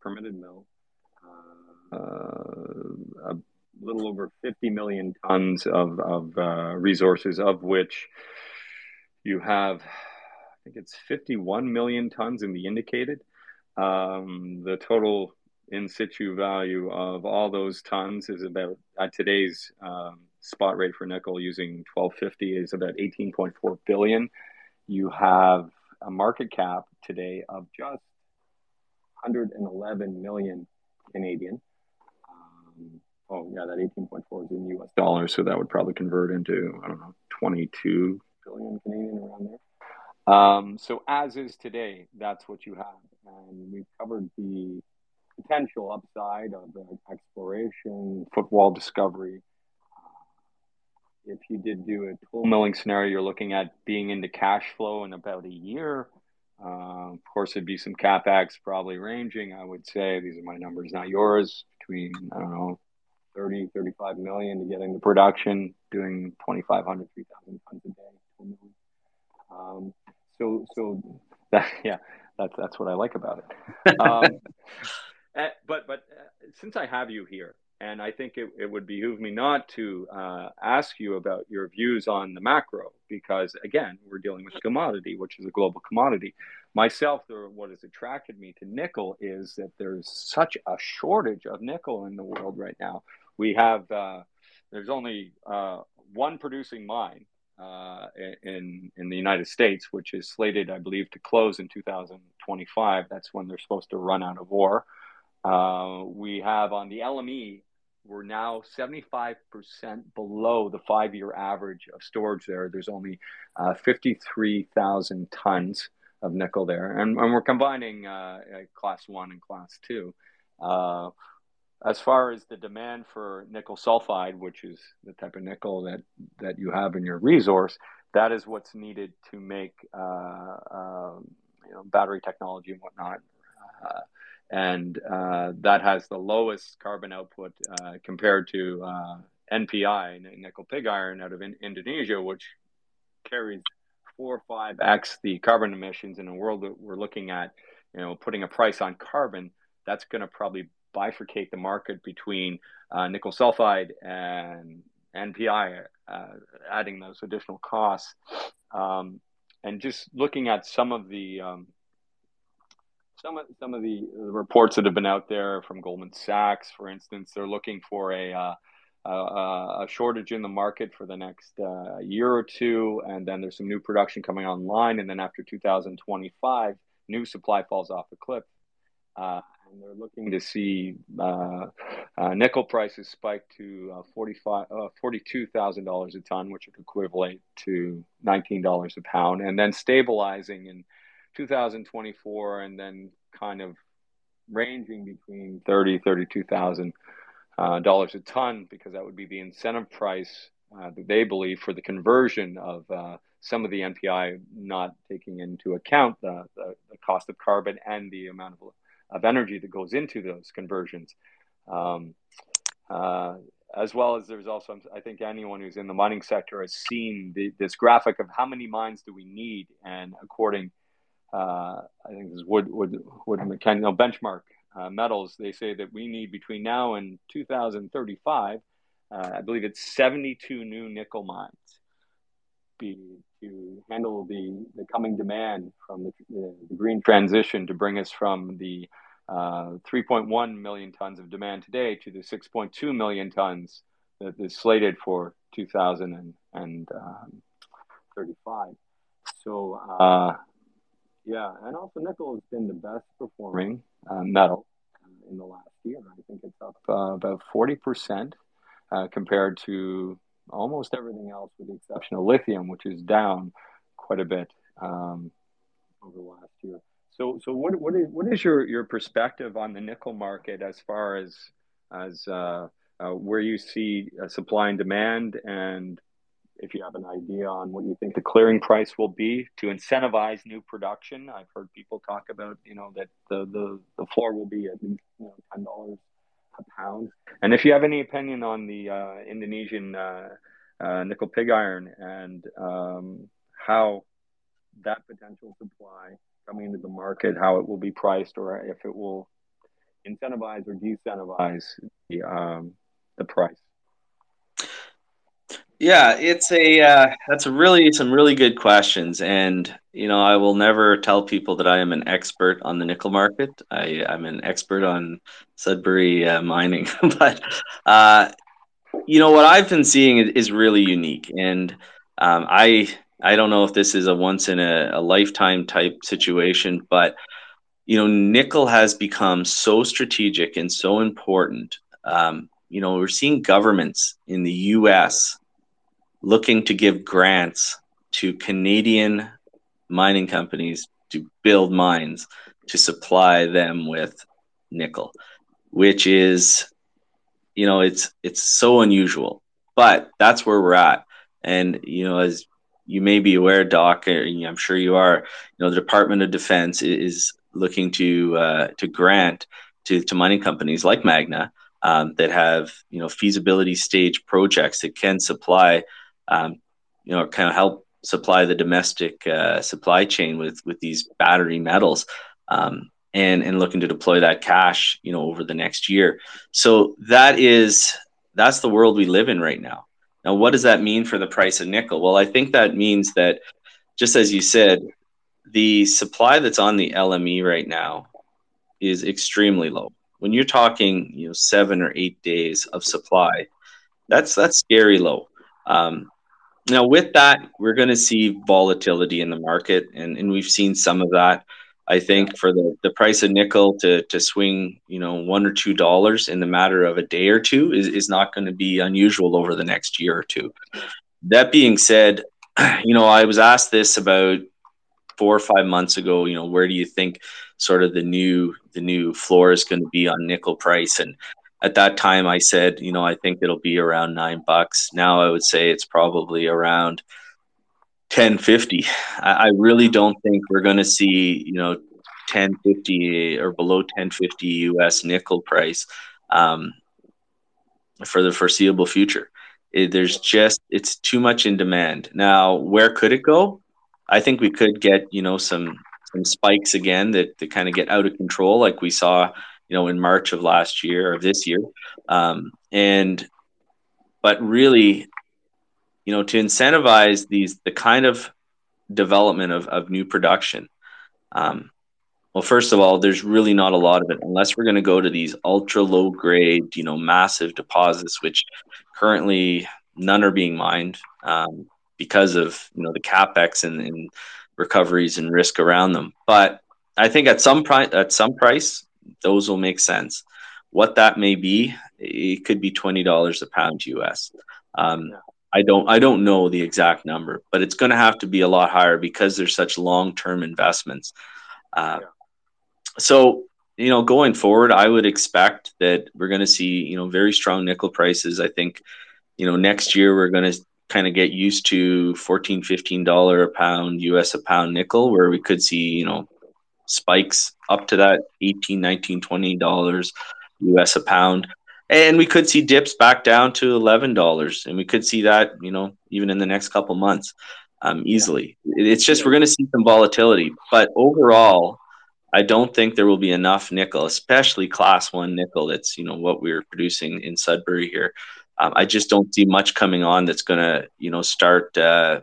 permitted mill a little over 50 million tons of, of uh, resources, of which you have, I think it's 51 million tons in the indicated. Um, the total in situ value of all those tons is about at today's um, spot rate for nickel using 1250 is about 18.4 billion. You have a market cap today of just 111 million Canadian oh yeah, that 18.4 is in U.S. dollars, so that would probably convert into I don't know 22 billion Canadian around there. Um, so as is today, that's what you have, and we've covered the potential upside of the exploration, footwall discovery. Uh, if you did do a toll milling scenario, you're looking at being into cash flow in about a year. Uh, of course, it'd be some capex probably ranging. I would say these are my numbers, not yours. Between I don't know 30, 35 million to get into production, doing 2,500, 3,000 tons a day. Um, so, so that, yeah, that's, that's what I like about it. Um, eh, but, but uh, since I have you here, and I think it, it would behoove me not to uh, ask you about your views on the macro, because again, we're dealing with commodity, which is a global commodity. Myself, what has attracted me to nickel is that there's such a shortage of nickel in the world right now we have uh, there's only uh, one producing mine uh, in in the United States, which is slated, I believe, to close in 2025. That's when they're supposed to run out of ore. Uh, we have on the LME, we're now 75% below the five-year average of storage there. There's only uh, 53,000 tons of nickel there, and, and we're combining uh, class one and class two as far as the demand for nickel sulfide, which is the type of nickel that, that you have in your resource, that is what's needed to make uh, uh, you know, battery technology and whatnot. Uh, and uh, that has the lowest carbon output uh, compared to uh, NPI, nickel pig iron, out of in- Indonesia, which carries four or five x the carbon emissions in a world that we're looking at. You know, putting a price on carbon, that's going to probably bifurcate the market between uh, nickel sulfide and NPI, uh, adding those additional costs. Um, and just looking at some of the um, some of some of the reports that have been out there from Goldman Sachs, for instance, they're looking for a uh, a, a shortage in the market for the next uh, year or two, and then there's some new production coming online, and then after 2025, new supply falls off the cliff. Uh, and they're looking to see uh, uh, nickel prices spike to uh, 45, uh, $42,000 a ton, which would equivalent to $19 a pound, and then stabilizing in 2024 and then kind of ranging between 30 $32,000 uh, a ton because that would be the incentive price uh, that they believe for the conversion of some of the NPI not taking into account the, the, the, cost of carbon and the amount of of energy that goes into those conversions. Um, uh, as well as there's also, I think anyone who's in the mining sector has seen the, this graphic of how many mines do we need, and according, uh, I think this is Wood Wood Wood Mackenzie, no, benchmark uh, metals, they say that we need between now and 2035, uh, I believe it's 72 new nickel mines be, to handle the, the coming demand from the, the, the green transition to bring us from the uh, 3.1 million tons of demand today to the 6.2 million tons that is slated for 2035. Um, so, uh, yeah, and also nickel has been the best performing uh, metal uh, in the last year. I think it's up uh, about 40% uh, compared to almost everything else, with the exception of lithium, which is down quite a bit um, over the last year. So, so what, what is what is your, your perspective on the nickel market as far as as uh, uh, where you see supply and demand, and if you have an idea on what you think the clearing price will be to incentivize new production? I've heard people talk about you know that the the, the floor will be at you know ten dollars pound. And if you have any opinion on the uh, Indonesian uh, uh, nickel pig iron and um, how that potential supply coming into the market, how it will be priced, or if it will incentivize or decentivize the um, the price. Yeah, it's a uh, that's a really some really good questions, and you know I will never tell people that I am an expert on the nickel market. I I'm an expert on Sudbury uh, mining, but uh, you know what I've been seeing is really unique, and um, I I don't know if this is a once in a, a lifetime type situation, but you know nickel has become so strategic and so important. Um, you know we're seeing governments in the U.S looking to give grants to Canadian mining companies to build mines to supply them with nickel, which is, you know, it's it's so unusual, but that's where we're at. And you know, as you may be aware, Doc, I'm sure you are. You know, the Department of Defense is looking to uh, to grant to to mining companies like Magna um, that have you know feasibility stage projects that can supply um, you know, kind of help supply the domestic uh, supply chain with with these battery metals, um, and and looking to deploy that cash, you know, over the next year. So that is that's the world we live in right now. Now, what does that mean for the price of nickel? Well, I think that means that, just as you said, the supply that's on the LME right now is extremely low. When you're talking, you know, seven or eight days of supply, that's that's scary low. Um, now, with that, we're going to see volatility in the market, and, and we've seen some of that. I think for the, the price of nickel to, to swing, you know, one or two dollars in the matter of a day or two is, is not going to be unusual over the next year or two. That being said, you know, I was asked this about four or five months ago, you know, where do you think sort of the new the new floor is going to be on nickel price? And at that time I said, you know, I think it'll be around nine bucks. Now I would say it's probably around 1050. I, I really don't think we're going to see, you know, 1050 or below 1050 US nickel price um, for the foreseeable future. It, there's just, it's too much in demand. Now, where could it go? I think we could get, you know, some, some spikes again that, that kind of get out of control, like we saw you know, in March of last year or this year. Um, and, but really, you know, to incentivize these, the kind of development of, of new production. Um, well, first of all, there's really not a lot of it unless we're going to go to these ultra low grade, you know, massive deposits, which currently none are being mined um, because of you know the capex and, and, recoveries and risk around them. But I think at some price, at some price, those will make sense. What that may be, it could be twenty dollars a pound US. Um, I don't I don't know the exact number, but it's going to have to be a lot higher because there's such long term investments. Uh, yeah. So you know, going forward, I would expect that we're going to see you know very strong nickel prices. I think you know next year we're going to kind of get used to 14 15 dollar a pound us a pound nickel where we could see you know spikes up to that 18 19 20 dollars us a pound and we could see dips back down to eleven dollars, and we could see that you know even in the next couple months um, easily. It's just we're going to see some volatility, but overall, I don't think there will be enough nickel, especially class one nickel. That's you know what we're producing in Sudbury here. Um, I just don't see much coming on that's going to you know start uh,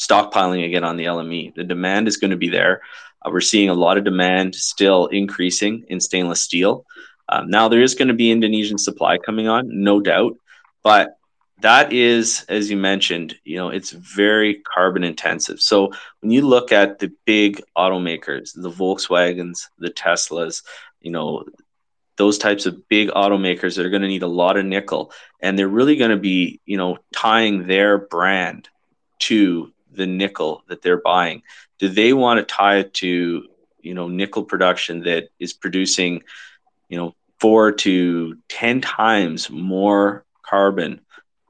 stockpiling again on the LME. The demand is going to be there. Uh, we're seeing a lot of demand still increasing in stainless steel. Um, now there is going to be Indonesian supply coming on, no doubt, but that is, as you mentioned, you know, it's very carbon intensive. So when you look at the big automakers, the Volkswagens, the Teslas, you know, those types of big automakers that are going to need a lot of nickel, and they're really going to be, you know, tying their brand to the nickel that they're buying. Do they want to tie it to, you know, nickel production that is producing, you know, four to 10 times more carbon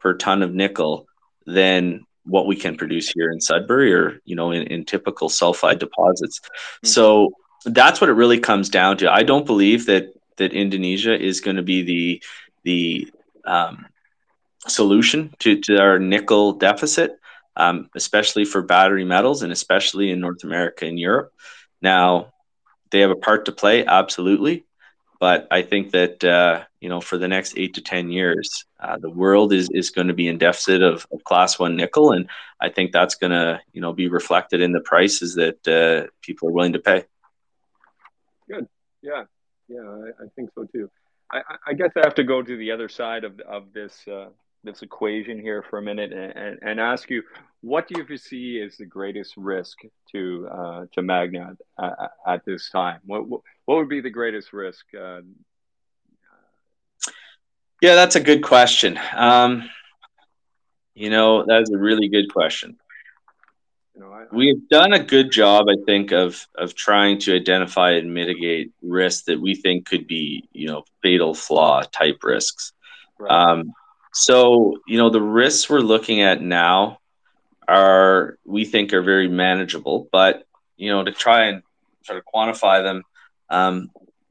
per ton of nickel than what we can produce here in Sudbury or, you know, in, in typical sulfide deposits. Mm-hmm. So that's what it really comes down to. I don't believe that, that Indonesia is going to be the, the, um, solution to, to our nickel deficit, um, especially for battery metals and especially in North America and Europe. Now, they have a part to play, absolutely. But I think that uh, you know for the next eight to ten years, uh, the world is is going to be in deficit of, of, class one nickel, and I think that's going to you know be reflected in the prices that uh, people are willing to pay. Good. Yeah. Yeah. I, I think so too. I, I, guess I have to go to the other side of of this uh, this equation here for a minute and, and, and, ask you what do you see as the greatest risk to uh, to Magna at, at, this time? What, what, what would be the greatest risk? Uh, yeah, that's a good question. Um, you know, that is a really good question. You know, I, We've done a good job, I think, of of trying to identify and mitigate risks that we think could be, you know, fatal flaw type risks. Right. Um, so, you know, the risks we're looking at now are, we think, are very manageable. But, you know, to try and sort of quantify them, um,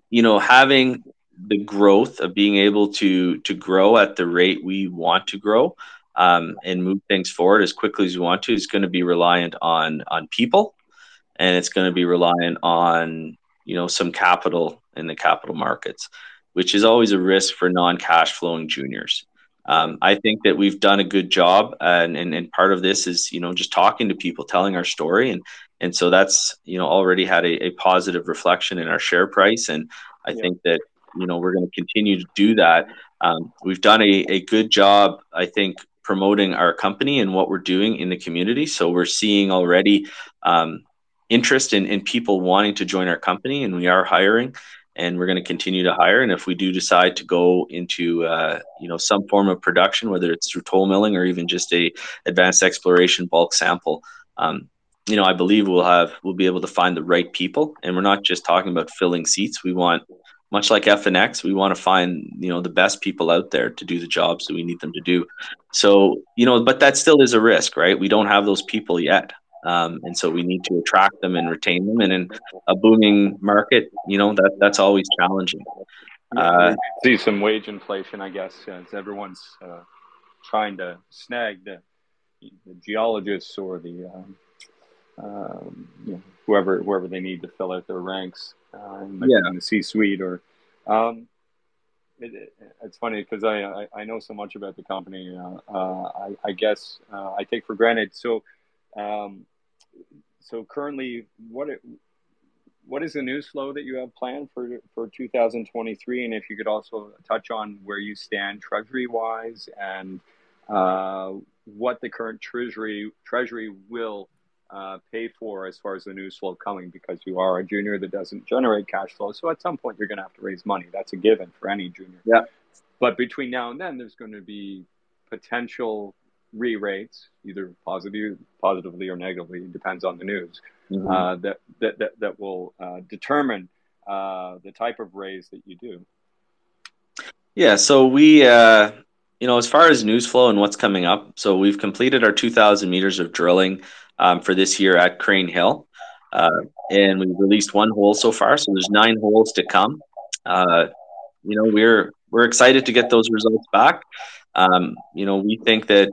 you know, having the growth of being able to to grow at the rate we want to grow um, and move things forward as quickly as we want to is going to be reliant on on people, and it's going to be reliant on you know some capital in the capital markets, which is always a risk for non-cash flowing juniors um, I think that we've done a good job, and, and and part of this is you know just talking to people, telling our story, and and so that's you know already had a, a positive reflection in our share price, and I yeah. think that you know we're going to continue to do that. Um, we've done a, a good job, I think, promoting our company and what we're doing in the community. So we're seeing already um, interest in, in people wanting to join our company, and we are hiring and we're going to continue to hire. And if we do decide to go into uh, you know some form of production, whether it's through toll milling or even just a advanced exploration bulk sample, um, you know I believe we'll have we'll be able to find the right people. And we're not just talking about filling seats. We want much like FNX, we want to find you know the best people out there to do the jobs that we need them to do. So you know, but that still is a risk, right? We don't have those people yet. Um, and so we need to attract them and retain them. And in a booming market, you know that that's always challenging. Uh, see some wage inflation, I guess, as everyone's uh, trying to snag the, the geologists or the um, um, you know, whoever whoever they need to fill out their ranks uh, in, the, yeah. in the C-suite. Or um, it, it, it's funny because I, I, I know so much about the company. Uh, uh, I, I guess uh, I take for granted so. Um, so currently, what it, what is the news flow that you have planned for for 2023? And if you could also touch on where you stand treasury wise and uh, what the current treasury treasury will uh, pay for as far as the news flow coming, because you are a junior that doesn't generate cash flow. So at some point, you're going to have to raise money. That's a given for any junior. Yeah. But between now and then, there's going to be potential re-rates, either positive, positively or negatively, depends on the news, mm-hmm. uh, that, that, that, that will uh, determine uh, the type of raise that you do. Yeah, so we, uh, you know, as far as news flow and what's coming up, so we've completed our 2,000 meters of drilling um, for this year at Crean Hill. Uh, and we've released one hole so far, so there's nine holes to come. Uh, you know, we're we're excited to get those results back. Um, you know, we think that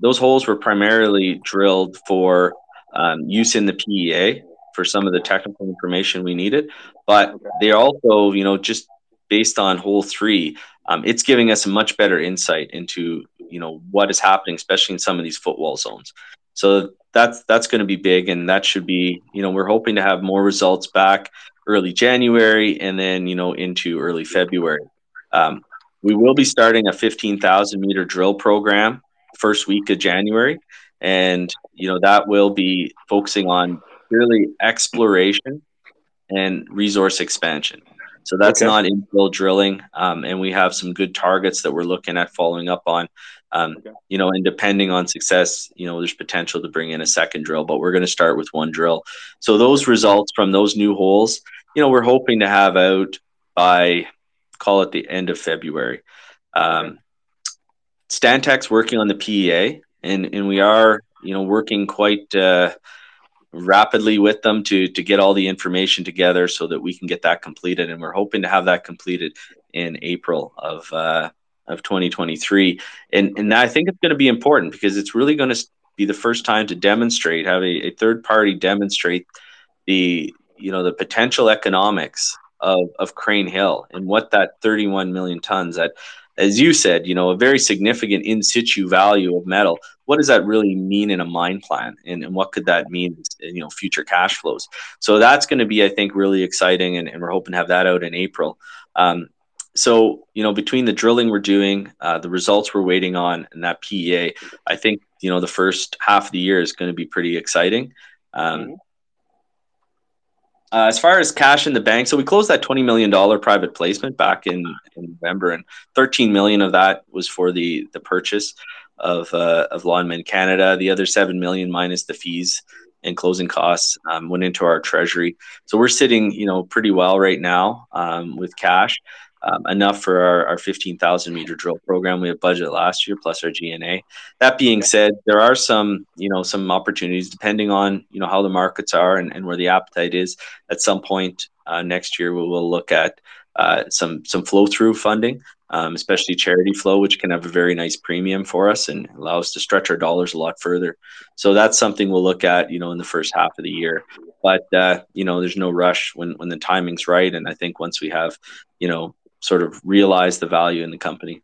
those holes were primarily drilled for um, use in the PEA for some of the technical information we needed, but they're also, you know, just based on hole three, um, it's giving us a much better insight into, you know, what is happening, especially in some of these footwall zones. So that's that's going to be big, and that should be, you know, we're hoping to have more results back early January and then you know into early February. Um, we will be starting a 15,000 meter drill program first week of January, and you know that will be focusing on purely exploration and resource expansion. So that's okay. not infill drilling, um, and we have some good targets that we're looking at following up on. Um, okay. You know, and depending on success, you know, there's potential to bring in a second drill, but we're going to start with one drill. So those results from those new holes, you know, we're hoping to have out by call it the end of February. Um, Stantec's working on the PEA, and and we are you know working quite uh, rapidly with them to to get all the information together so that we can get that completed, and we're hoping to have that completed in April of uh, of 2023. And and I think it's going to be important because it's really going to be the first time to demonstrate have a, a third party demonstrate the you know the potential economics of, of Crean Hill and what that 31 million tons that as you said, you know, a very significant in situ value of metal. What does that really mean in a mine plan, and, and what could that mean, in, you know, future cash flows? So that's going to be, I think, really exciting, and, and we're hoping to have that out in April. Um, so you know, between the drilling we're doing, uh, the results we're waiting on, and that PEA, I think you know the first half of the year is going to be pretty exciting. Um, mm-hmm. Uh, as far as cash in the bank, so we closed that twenty million dollar private placement back in, in November, and thirteen million of that was for the the purchase of uh, of Lonmin Canada. The other seven million minus the fees and closing costs um, went into our treasury. So we're sitting, you know, pretty well right now um, with cash um, enough for our, our 15,000 meter drill program. We have budget last year plus our G&A. That being said, there are some, you know, some opportunities depending on, you know, how the markets are and, and where the appetite is. At some point uh, next year, we will look at uh, some some flow through funding, um, especially charity flow, which can have a very nice premium for us and allow us to stretch our dollars a lot further. So that's something we'll look at, you know, in the first half of the year. But uh, you know, there's no rush when when the timing's right, and I think once we have, you know, sort of realize the value in the company.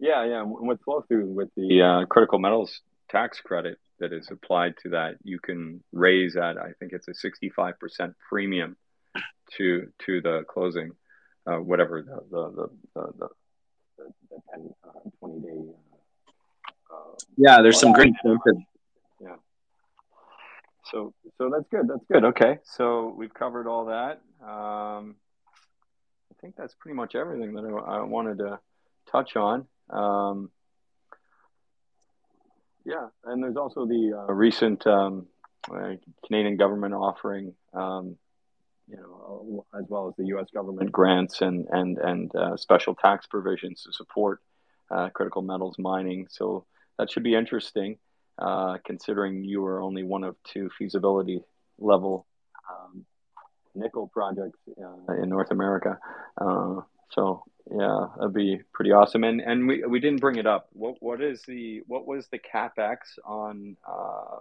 Yeah, yeah. And With flow through with the uh, critical metals tax credit that is applied to that, you can raise at I think it's a sixty-five percent premium to to the closing, uh, whatever the the the, the, the, the 10, uh, 20 day. Uh, yeah, there's some great Yeah. So so that's good. That's good. Okay, so we've covered all that. Um, I think that's pretty much everything that I, I wanted to touch on. Um, yeah, and there's also the uh, recent um, uh, Canadian government offering, um, you know, as well as the U.S. government grants and and and uh, special tax provisions to support uh, critical metals mining. So that should be interesting, uh, considering you are only one of two feasibility level um, nickel projects uh, in North America. Uh, so yeah, that'd be pretty awesome. And and we, we didn't bring it up. What what is the what was the capex on uh,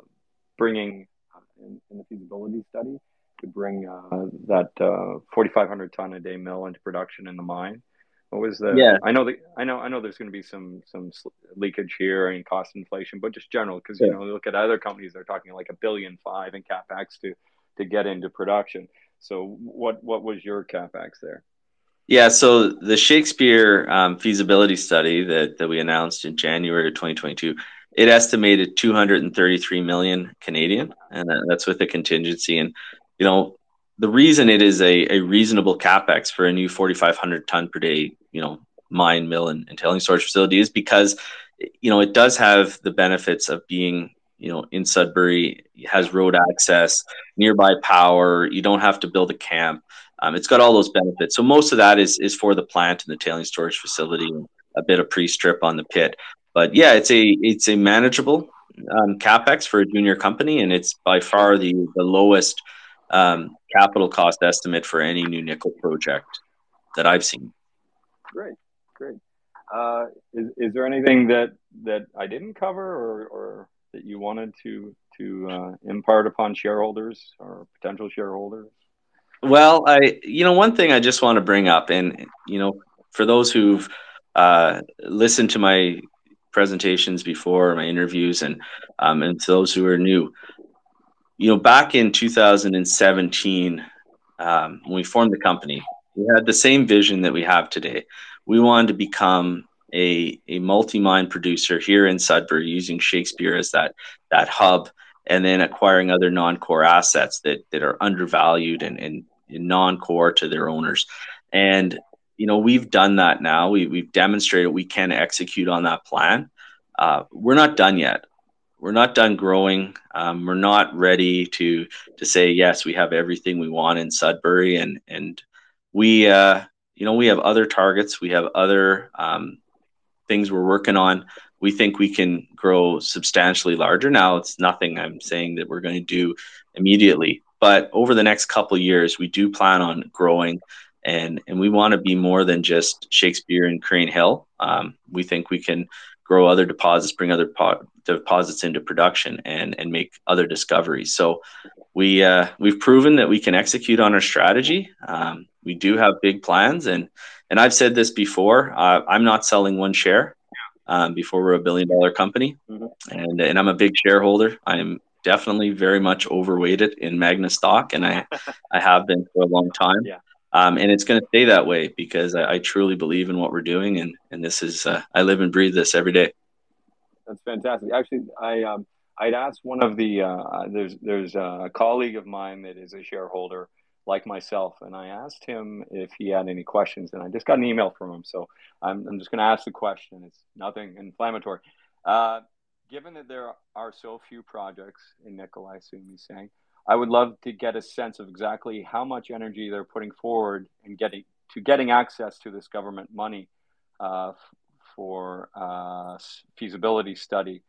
bringing uh, in, in, the feasibility study to bring uh, that uh, 4,500 ton a day mill into production in the mine? What was the? Yeah, I know that I know I know there's going to be some some leakage here and cost inflation, but just general because yeah. you know look at other companies they're talking like a billion five in capex to to get into production. So what what was your capex there? Yeah, so the Shakespeare um, feasibility study that that we announced in January of 2022, it estimated 233 million Canadian, and that's with a contingency. And you know, the reason it is a, a reasonable capex for a new 4,500 ton per day, you know, mine mill and, and tailing storage facility is because you know it does have the benefits of being you know, in Sudbury, has road access, nearby power. You don't have to build a camp. Um, it's got all those benefits. So most of that is is for the plant and the tailing storage facility, a bit of pre-strip on the pit. But yeah, it's a it's a manageable um, capex for a junior company, and it's by far the the lowest um, capital cost estimate for any new nickel project that I've seen. great, great. Uh, is is there anything that that I didn't cover, or or that you wanted to to uh, impart upon shareholders or potential shareholders? Well, I you know one thing I just want to bring up, and you know for those who've uh, listened to my presentations before, my interviews, and um, and to those who are new, you know, back in 2017, um, when we formed the company, we had the same vision that we have today. We wanted to become a, a multi-mine producer here in Sudbury using Shakespeare as that that hub and then acquiring other non-core assets that that are undervalued and, and, and non-core to their owners. And you know we've done that now. We, we've demonstrated we can execute on that plan. Uh, we're not done yet. We're not done growing. Um, we're not ready to to say yes. We have everything we want in Sudbury, and and we uh, you know we have other targets. We have other um, things we're working on. We think we can grow substantially larger. Now, it's nothing I'm saying that we're going to do immediately, but over the next couple years, we do plan on growing, and and we want to be more than just Shakespeare and Crean Hill. Um, we think we can grow other deposits, bring other po- deposits into production, and and make other discoveries. So we uh, we've proven that we can execute on our strategy. Um, we do have big plans, and and I've said this before. Uh, I'm not selling one share um, before we're a billion dollar company, mm-hmm. and and I'm a big shareholder. I am definitely very much overweighted in Magna stock, and I I have been for a long time. Yeah. Um, and it's going to stay that way because I, I, truly believe in what we're doing, and and this is uh, I live and breathe this every day. That's fantastic. Actually, I um, I'd asked one of the uh, there's there's a colleague of mine that is a shareholder like myself, and I asked him if he had any questions, and I just got an email from him, so I'm I'm just going to ask the question. It's nothing inflammatory. Uh, given that there are so few projects in nickel, I assume he's saying, I would love to get a sense of exactly how much energy they're putting forward and getting to getting access to this government money uh, for uh, feasibility study.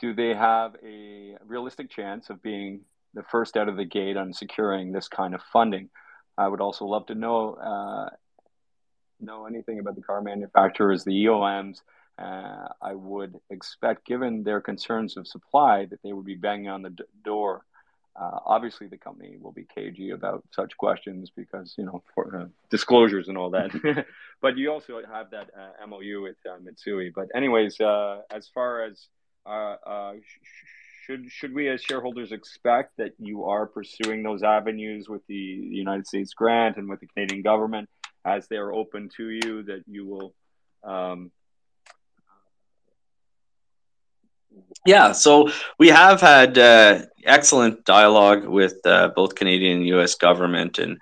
Do they have a realistic chance of being the first out of the gate on securing this kind of funding? I would also love to know uh, know anything about the car manufacturers, the EOMs. Uh, I would expect, given their concerns of supply, that they would be banging on the d- door uh, obviously, the company will be cagey about such questions because you know for, uh, disclosures and all that. but you also have that uh, MOU with uh, Mitsui. But anyways, uh, as far as uh, sh- should should we as shareholders expect that you are pursuing those avenues with the United States grant and with the Canadian government as they are open to you that you will um, Yeah, so we have had uh, excellent dialogue with uh, both Canadian and U.S. government, and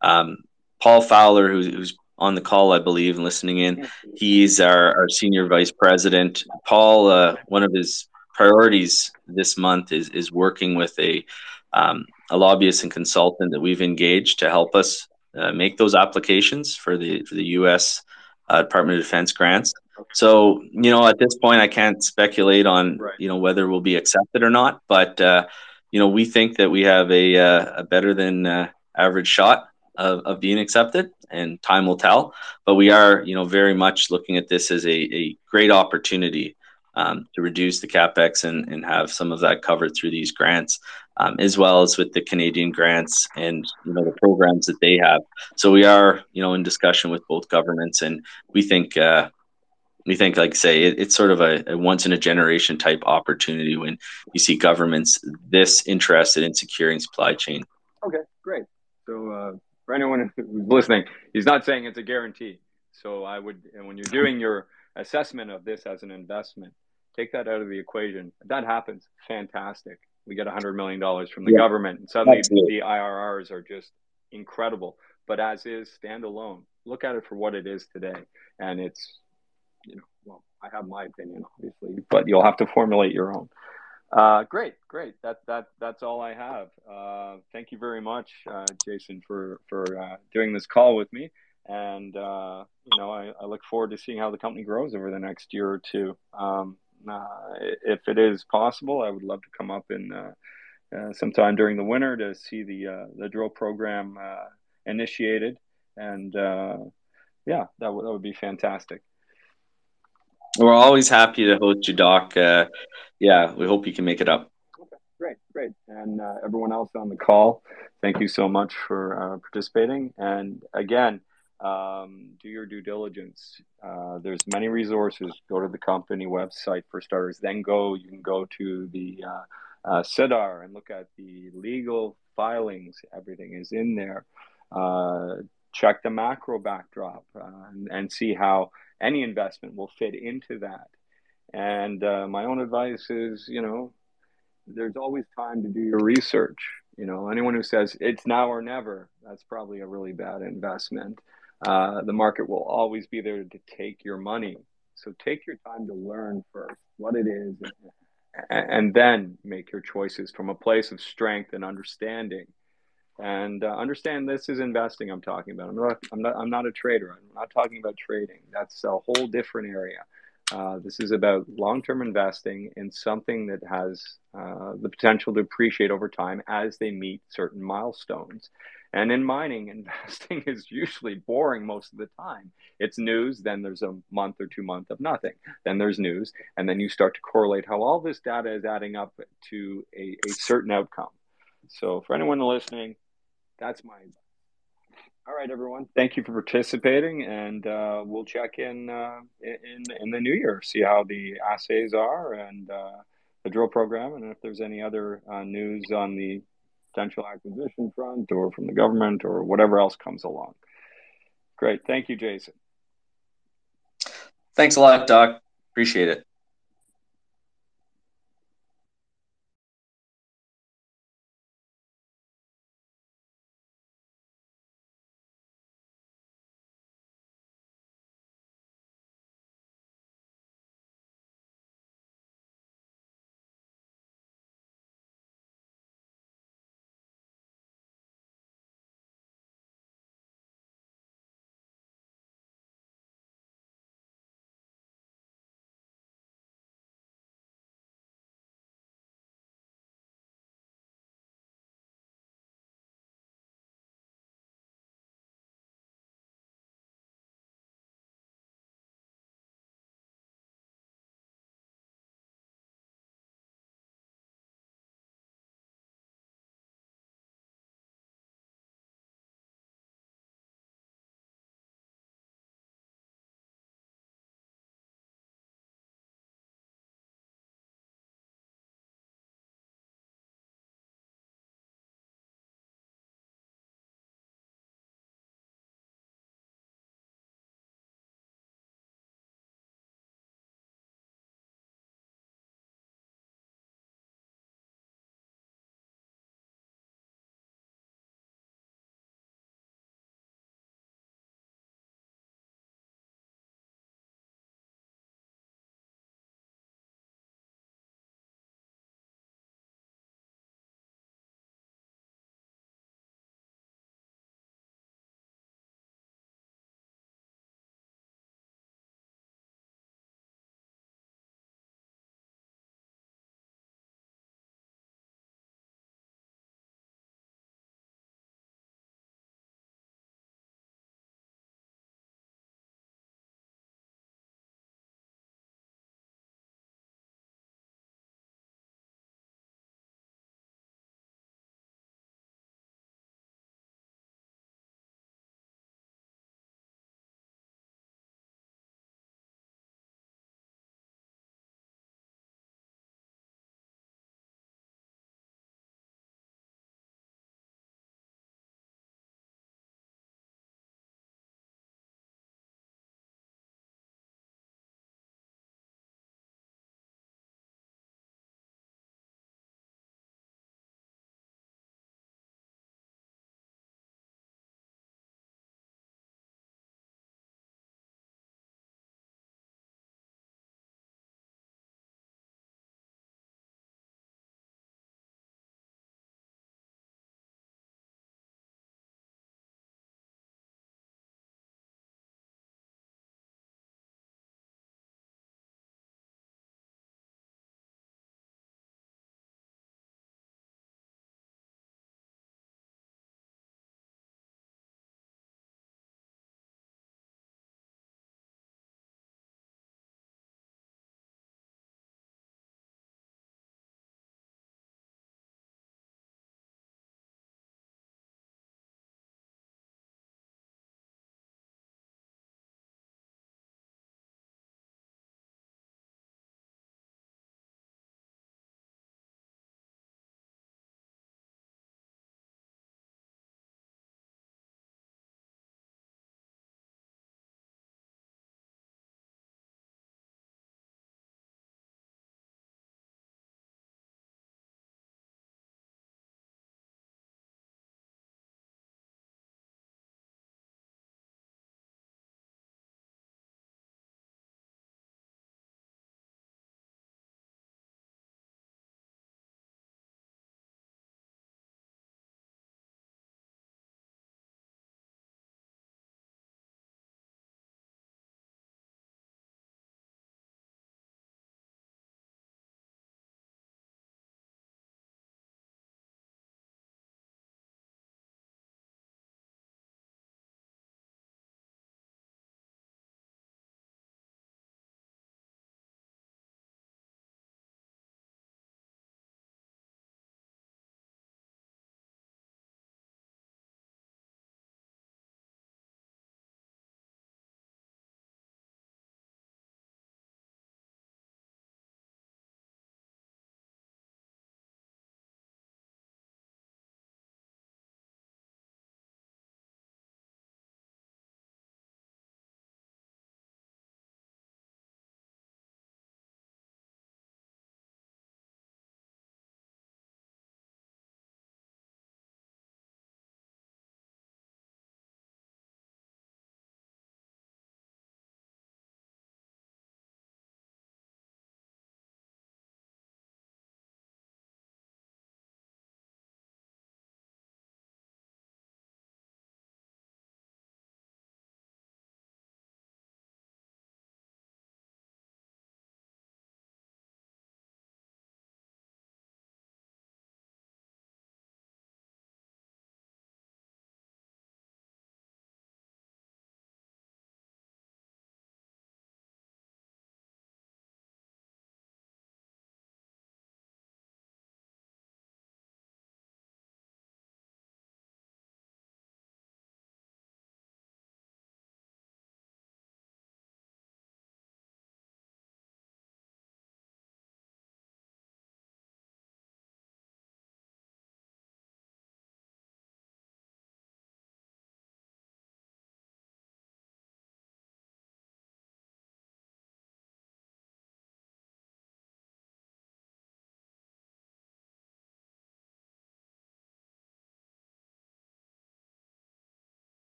um, Paul Fowler, who's, who's, on the call, I believe, and listening in. He's our, our senior vice president. Paul, uh, one of his priorities this month is is working with a um, a lobbyist and consultant that we've engaged to help us uh, make those applications for the for the U.S. Uh, Department of Defense grants. So, you know, at this point, I can't speculate on, right. you know, whether we'll be accepted or not. But, uh, you know, we think that we have a, uh, a better than uh, average shot of, of being accepted, and time will tell. But we are, you know, very much looking at this as a, a great opportunity um, to reduce the capex and, and have some of that covered through these grants, um, as well as with the Canadian grants and you know the programs that they have. So we are, you know, in discussion with both governments, and we think uh, we think, like say, it, it's sort of a, a, once in a generation type opportunity when you see governments this interested in securing supply chain. Okay, great. So uh, for anyone who's listening, he's not saying it's a guarantee. So I would, when you're doing your assessment of this as an investment, take that out of the equation. If that happens, fantastic. We get $100 million from the yeah, government, and suddenly absolutely. the IRRs are just incredible. But as is standalone, look at it for what it is today, and it's you know, well, I have my opinion, obviously, but you'll have to formulate your own. Uh, great, great. That that that's all I have. Uh, thank you very much, uh, Jason, for for uh, doing this call with me. And uh, you know, I, I, look forward to seeing how the company grows over the next year or two. Um, uh, if it is possible, I would love to come up in sometime during the winter to see the the drill program initiated and yeah, that, w- that would be fantastic. We're always happy to host you, Doc. Uh, yeah, we hope you can make it up. Okay, great, great. And uh, everyone else on the call, thank you so much for uh, participating. And again, um, do your due diligence. Uh, there's many resources. Go to the company website for starters. Then go. You can go to the uh, uh, and look at the legal filings. Everything is in there. Uh, check the macro backdrop uh, and, and, see how any investment will fit into that. And uh, my own advice is, you know, there's always time to do your research. You know, anyone who says it's now or never, that's probably a really bad investment. Uh, the market will always be there to take your money. So take your time to learn first what it is and, and then make your choices from a place of strength and understanding. And uh, understand this is investing I'm talking about. I'm not, I'm, not, I'm not a trader. I'm not talking about trading. That's a whole different area. Uh, this is about long term investing in something that has uh, the potential to appreciate over time as they meet certain milestones. And in mining, investing is usually boring most of the time. It's news, then there's a month or two months of nothing. Then there's news, and then you start to correlate how all this data is adding up to a, a certain outcome. So, for anyone listening, that's my advice. All right, everyone. Thank you for participating, and uh, we'll check in, uh, in in the new year, see how the assays are and uh, the drill program, and if there's any other uh, news on the potential acquisition front or from the government or whatever else comes along. Great. Thank you, Jason. Thanks a lot, Doc. Appreciate it.